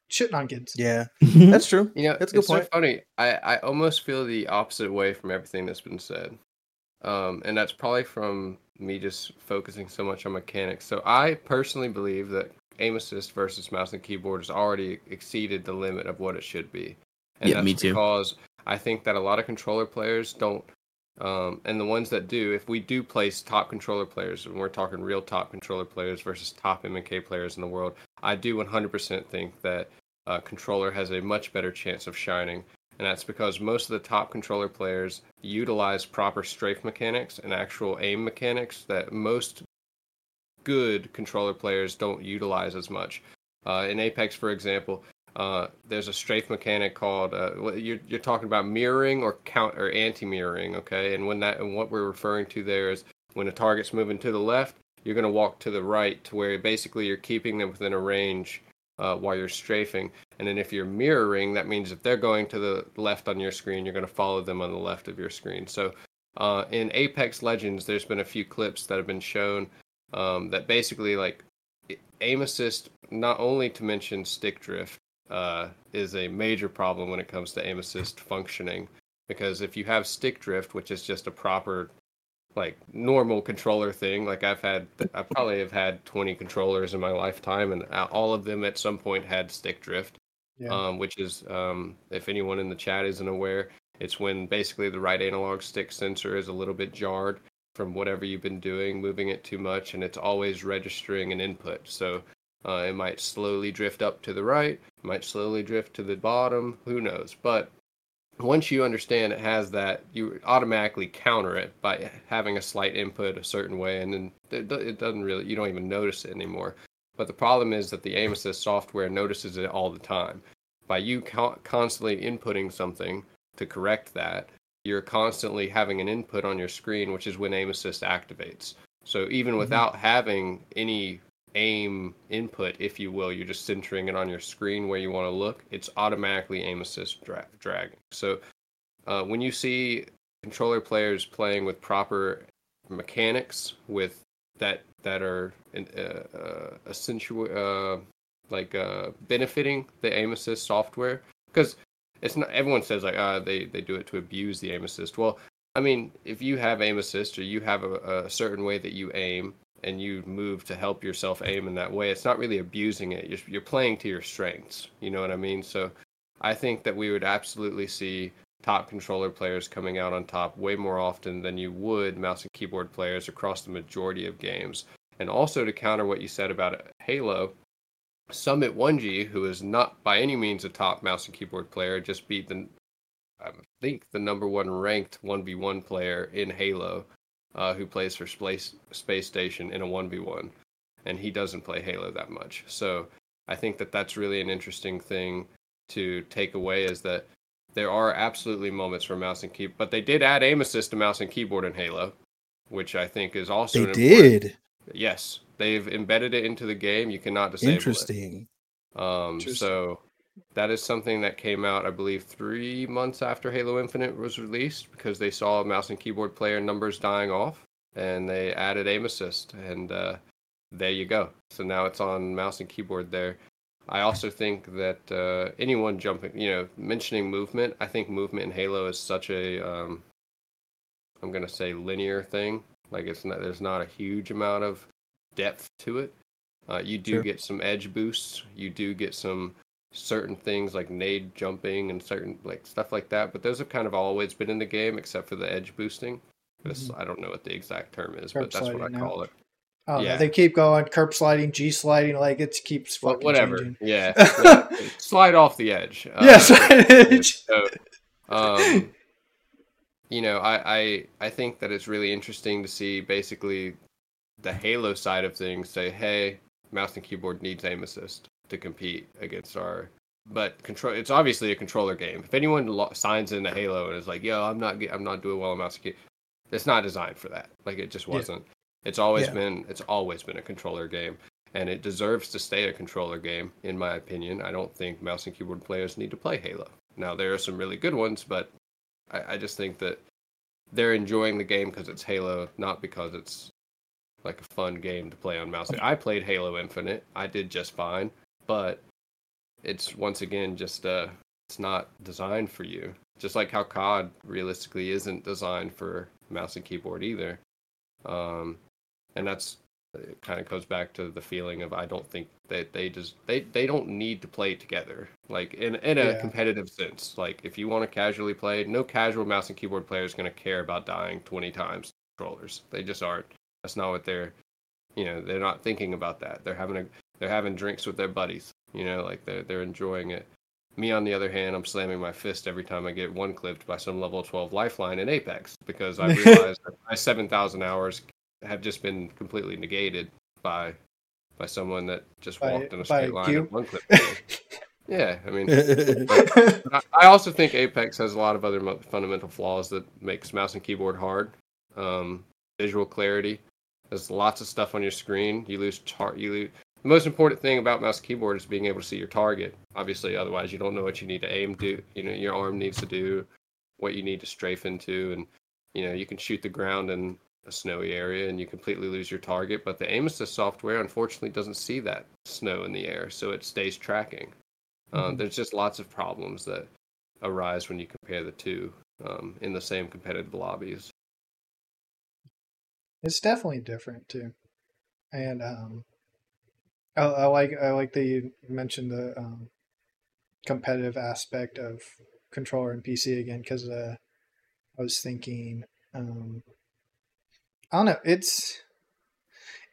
shitting on kids. Yeah, that's true. You know, That's a good it's point. so funny. I, I almost feel the opposite way from everything that's been said. Um, and that's probably from me just focusing so much on mechanics. So I personally believe that aim assist versus mouse and keyboard has already exceeded the limit of what it should be. And Yeah, that's me too. Because I think that a lot of controller players don't um, and the ones that do, if we do place top controller players, and we're talking real top controller players versus top MK players in the world, I do 100% think that uh, controller has a much better chance of shining. And that's because most of the top controller players utilize proper strafe mechanics and actual aim mechanics that most good controller players don't utilize as much. Uh, in Apex, for example, uh, there's a strafe mechanic called uh, you're, you're talking about mirroring or count or anti-mirroring, okay? And when that and what we're referring to there is when a target's moving to the left, you're going to walk to the right to where basically you're keeping them within a range uh, while you're strafing. And then if you're mirroring, that means if they're going to the left on your screen, you're going to follow them on the left of your screen. So uh, in Apex Legends, there's been a few clips that have been shown um, that basically like aim assist, not only to mention stick drift, uh, is a major problem when it comes to aim assist functioning. Because if you have stick drift, which is just a proper like normal controller thing. Like I've had, I probably have had 20 controllers in my lifetime, and all of them at some point had stick drift. Yeah. Um, which is, um, if anyone in the chat isn't aware, it's when basically the right analog stick sensor is a little bit jarred from whatever you've been doing, moving it too much, and it's always registering an input. So uh, it might slowly drift up to the right, might slowly drift to the bottom, who knows? But once you understand it has that, you automatically counter it by having a slight input a certain way, and then it, it doesn't really, you don't even notice it anymore. But the problem is that the aim assist software notices it all the time. By you co- constantly inputting something to correct that, you're constantly having an input on your screen, which is when aim assist activates. So even Mhm. without having any aim input, if you will, you're just centering it on your screen where you want to look. It's automatically aim assist dra- dragging. So uh, when you see controller players playing with proper mechanics, with that that are uh, uh, uh, like uh, benefiting the aim assist software, because it's not everyone says like ah they they do it to abuse the aim assist. Well, I mean if you have aim assist or you have a, a certain way that you aim and you move to help yourself aim in that way, it's not really abusing it. You're, you're playing to your strengths. You know what I mean? So I think that we would absolutely see top controller players coming out on top way more often than you would mouse and keyboard players across the majority of games. And also to counter what you said about Halo, Summit 1G, who is not by any means a top mouse and keyboard player, just beat the I think the number one ranked 1v1 player in Halo uh, who plays for Space Space Station in a one v one, and he doesn't play Halo that much. So I think that that's really an interesting thing to take away is that there are absolutely moments for mouse and keyboard, but they did add aim assist to mouse and keyboard in Halo, which I think is also They did. Yes, they've embedded it into the game. You cannot disable it. Interesting. Um, Interesting. so that is something that came out, I believe, three months after Halo Infinite was released because they saw mouse and keyboard player numbers dying off, and they added aim assist, and uh, there you go. So now it's on mouse and keyboard there. I also think that uh, anyone jumping, you know, mentioning movement, I think movement in Halo is such a, um, I'm gonna say linear thing. Like it's not, there's not a huge amount of depth to it. Uh, you do Sure. get some edge boosts. You do get some certain things like nade jumping and certain like stuff like that. But those have kind of always been in the game, except for the edge boosting. This I don't know what the exact term is, Curb but that's what I now. call it. Oh, Yeah. they keep going curb sliding, G sliding, like it keeps Well, whatever. changing. Yeah. yeah. Slide off the edge. Uh, Yes. so, um, you know, I, I I think that it's really interesting to see basically the Halo side of things say, hey, mouse and keyboard needs aim assist to compete against our. But control, it's obviously a controller game. If anyone lo- signs into Halo and is like, "Yo, I'm not, I'm not doing well on mouse and keyboard," it's not designed for that. Like it just wasn't. It's always Yeah. been, it's always been a controller game and it deserves to stay a controller game, in my opinion. I don't think mouse and keyboard players need to play Halo. Now, there are some really good ones, but I, I just think that they're enjoying the game because it's Halo, not because it's like a fun game to play on mouse. I played Halo Infinite. I did just fine, but it's once again just uh, it's not designed for you. Just like how COD realistically isn't designed for mouse and keyboard either. Um, and that's it kind of goes back to the feeling of I don't think that they just they they don't need to play together like in in a Yeah. competitive sense. Like if you want to casually play, no casual mouse and keyboard player is going to care about dying 20 times controllers. They just aren't. That's not what they're you know, they're not thinking about that. They're having a they're having drinks with their buddies, you know, like they're they're enjoying it. Me on the other hand, I'm slamming my fist every time I get one clipped by some level 12 lifeline in Apex because I realize that my 7,000 hours have just been completely negated by by someone that just By- walked in a straight line one clip. yeah, I mean, I- I also think Apex has a lot of other fundamental flaws that makes mouse and keyboard hard. Um, visual clarity. There's lots of stuff on your screen. You lose tar- you lose. The most important thing about mouse keyboard is being able to see your target. Obviously, otherwise you don't know what you need to aim to. You know, your arm needs to do what you need to strafe into, and you know you can shoot the ground in a snowy area and you completely lose your target. But the aim assist software unfortunately doesn't see that snow in the air, so it stays tracking. Um, Mhm. there's just lots of problems that arise when you compare the two um, in the same competitive lobbies. It's definitely different too, and um, I, I like I like that you mentioned the um, competitive aspect of controller and PC again because uh, I was thinking um, I don't know it's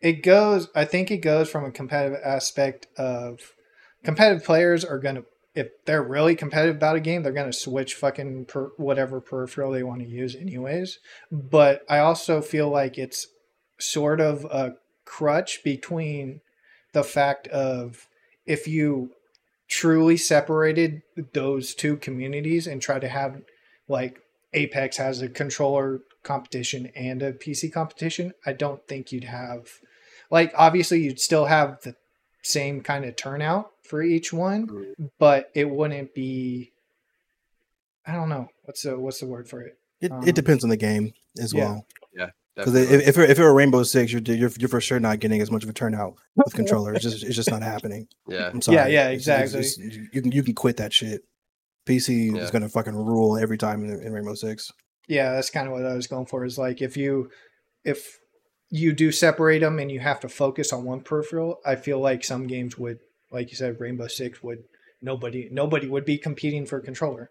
it goes I think it goes from a competitive aspect of competitive players are gonna if they're really competitive about a game they're gonna switch fucking per, whatever peripheral they want to use anyways. But I also feel like it's sort of a crutch between the fact of if you truly separated those two communities and try to have like Apex has a controller competition and a PC competition, I don't think you'd have like obviously you'd still have the same kind of turnout for each one, Mhm. but it wouldn't be I don't know what's the what's the word for it. It, Um, it depends on the game as well. yeah. well. Because if, if, it, if it were Rainbow Six, you're, you're you're for sure not getting as much of a turnout with controller. It's just it's just not happening. yeah, I'm sorry. Yeah, yeah, It's- it's- exactly. it's- you can you can quit that shit. PC Yeah. is gonna fucking rule every time in, in Rainbow Six. Yeah, that's kind of what I was going for. Is like if you if you do separate them and you have to focus on one peripheral, I feel like some games would, like you said, Rainbow Six would nobody nobody would be competing for controller.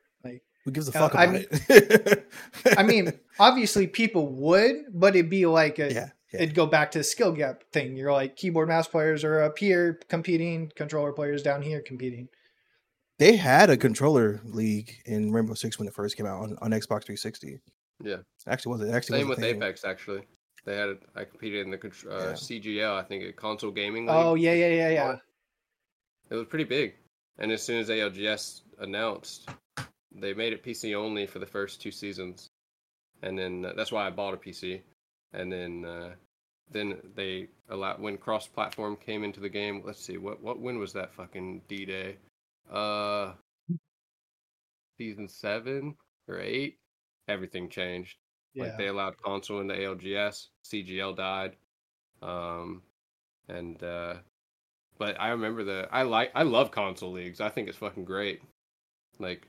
Like Who gives a Uh, fuck I about it? I mean, obviously people would, but it'd be like a, yeah, yeah. it'd go back to the skill gap thing. You're like keyboard mouse players are up here competing, controller players down here competing. they had a controller league in Rainbow Six when it first came out on, on Xbox 360. yeah. Actually, was it actually Same with thing. Apex actually. They had it. I competed in the uh, Yeah. CGL. I think a console gaming. League. Oh yeah, yeah, yeah, yeah. It was pretty big. And as soon as ALGS announced, they made it PC only for the first two seasons, and then uh, that's why I bought a PC. And then uh, then they allowed when cross-platform came into the game. Let's see what what when was that fucking D Day? Uh, season seven or eight. Everything changed. Yeah. Like they allowed console into ALGS, CGL died, um, and uh, but I remember the I like I love console leagues. I think it's fucking great. Like,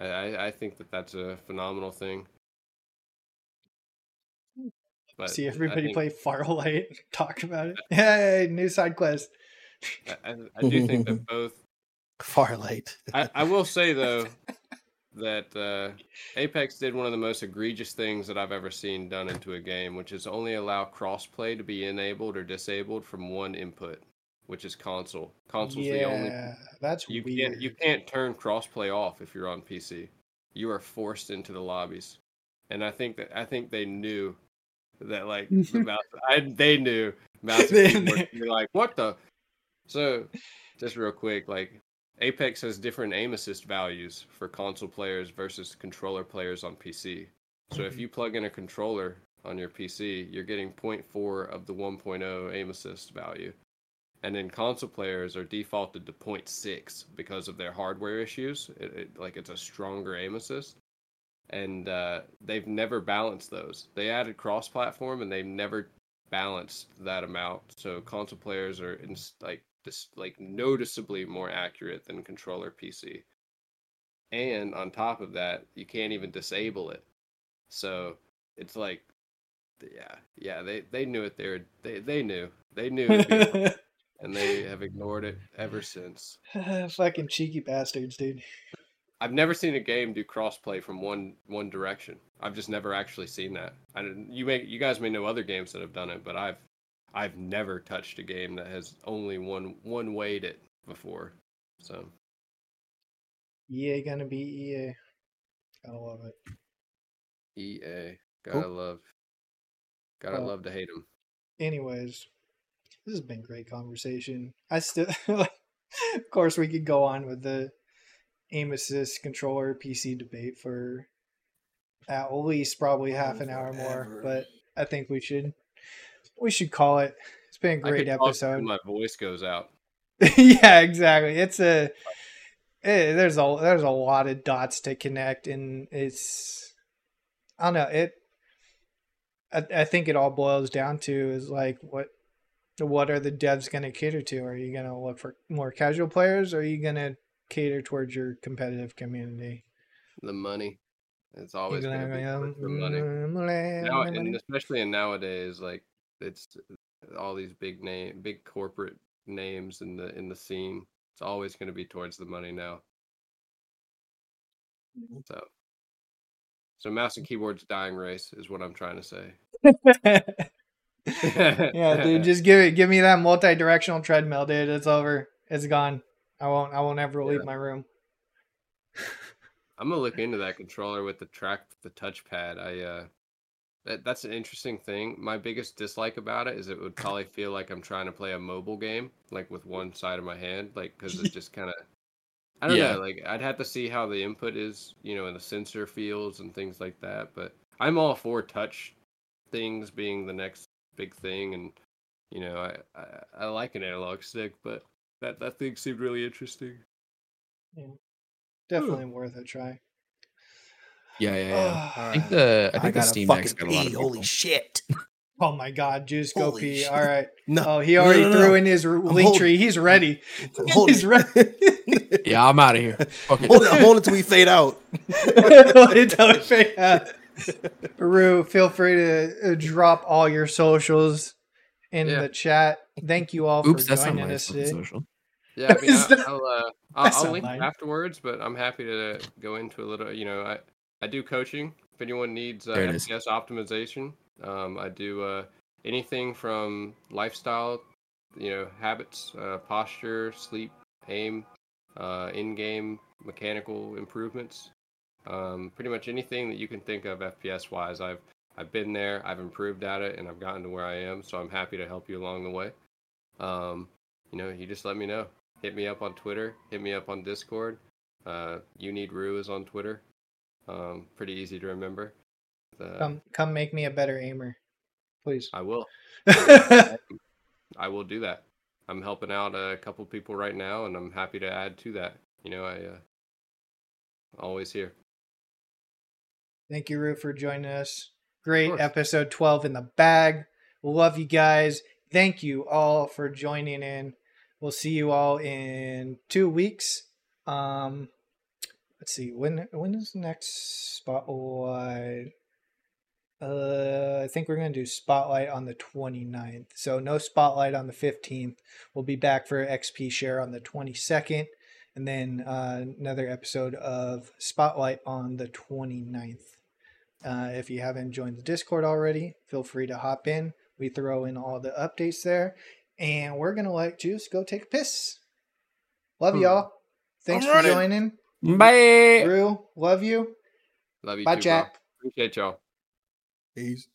I I, I think that that's a phenomenal thing. But See everybody think- play Farlight, talk about it. Hey, new side quest. I, I, I do think that both. Farlight. I, I will say though that uh, Apex did one of the most egregious things that I've ever seen done into a game, which is only allow crossplay to be enabled or disabled from one input, which is console. Console's the only Yeah, that's you weird. can't you can't turn crossplay off if you're on PC. You are forced into the lobbies, and I think that I think they knew that like the mouse. I they knew mouse. and They keyboard. You're like what the. So, just real quick, like Apex has different aim assist values for console players versus controller players on PC. So if mm-hmm. you plug in a controller on your PC, you're getting 0.4 of the 1.0 aim assist value. And then console players are defaulted to 0.6 because of their hardware issues. It, it, like it's a stronger aim assist. And uh, they've never balanced those. They added cross platform and they've never balanced that amount. So console players are in, like this like noticeably more accurate than controller PC. And on top of that, you can't even disable it. So it's like yeah, yeah, they they knew it they were they they knew. They knew and they have ignored it ever since. Fucking cheeky bastards, dude. I've never seen a game do crossplay from one one direction. I've just never actually seen that. I you may you guys may know other games that have done it, but I've I've never touched a game that has only one one wayed it before. So EA gonna be EA. Gotta love it. EA, gotta love, gotta Well- love to hate them. Anyways, this has been great conversation. I still, of course, we could go on with the aim assist controller PC debate for at least probably half an hour more, but I think we should we should call it. It's been a great episode. My voice goes out. yeah, exactly. It's a eh, there's a there's a lot of dots to connect, and it's I don't know it. I, I think it all boils down to is like what what are the devs going to cater to? Are you going to look for more casual players? Or are you going to cater towards your competitive community? The money. It's always going to be gonna- for mm, money. money, now, and especially in nowadays, like it's all these big name, big corporate names in the in the scene. It's always going to be towards the money now. So, so mouse and keyboard's dying race is what I'm trying to say. yeah, dude, just give it, give me that multi-directional treadmill, dude. It's over. It's gone. I won't. I won't ever leave Yeah. my room. I'm gonna look into that controller with the track, the touchpad. I uh, that, that's an interesting thing. My biggest dislike about it is it would probably feel like I'm trying to play a mobile game, like with one side of my hand, like because it just kind of. I don't Yeah. know. Like I'd have to see how the input is, you know, in the sensor fields and things like that. But I'm all for touch things being the next big thing, and you know, I I, I like an analog stick, but that that thing seemed really interesting. Definitely worth a try. Yeah, yeah, yeah. Oh, I think the I I think the gotta Steam fucking Deck's got a lot pee. of Holy shit! oh my god, Juice, go Holy pee. shit. All right. No, Oh, he already no, no. threw in his r- link holding- tree. He's ready. hold He's ready. Yeah, I'm out of here. Fuck it. hold it, hold it till we fade out. Until it fade out. Rue, feel free to uh, drop all your socials in Yeah. the chat. Thank you all Oops, for that's not joining my us today. social. Yeah, I mean, Is I, that- I'll, uh, I'll, I'll link mine. afterwards, but I'm happy to go into a little. You know, I I do coaching. If anyone needs uh, There it is. FPS optimization, um, I do uh, anything from lifestyle, you know, habits, uh, posture, sleep, aim, uh, in-game mechanical improvements. Um, pretty much anything that you can think of FPS wise, I've I've been there, I've improved at it, and I've gotten to where I am. So I'm happy to help you along the way. Um, you know, you just let me know. Hit me up on Twitter. Hit me up on Discord. Uh, you need Rue is on Twitter. Um, pretty easy to remember. Uh, Come, come, make me a better aimer, please. I will. I will do that. I'm helping out a couple people right now, and I'm happy to add to that. You know, I uh, always here. Thank you, Rue, for joining us. Great episode 12 in the bag. Love you guys. Thank you all for joining in. We'll see you all in two weeks. Um, let's see when when is the next spotlight? Uh, I think we're gonna do spotlight on the 29th. So no spotlight on the 15th. We'll be back for XP share on the 22nd and then uh, another episode of Spotlight on the 29th. Uh, if you haven't joined the Discord already, feel free to hop in. We throw in all the updates there, and we're gonna let Juice go take a piss. Love Hmm. y'all. Thanks I'm for running. joining. Bye. Drew, love you. Love you Bye, too, Jack. bro. Appreciate y'all. Peace.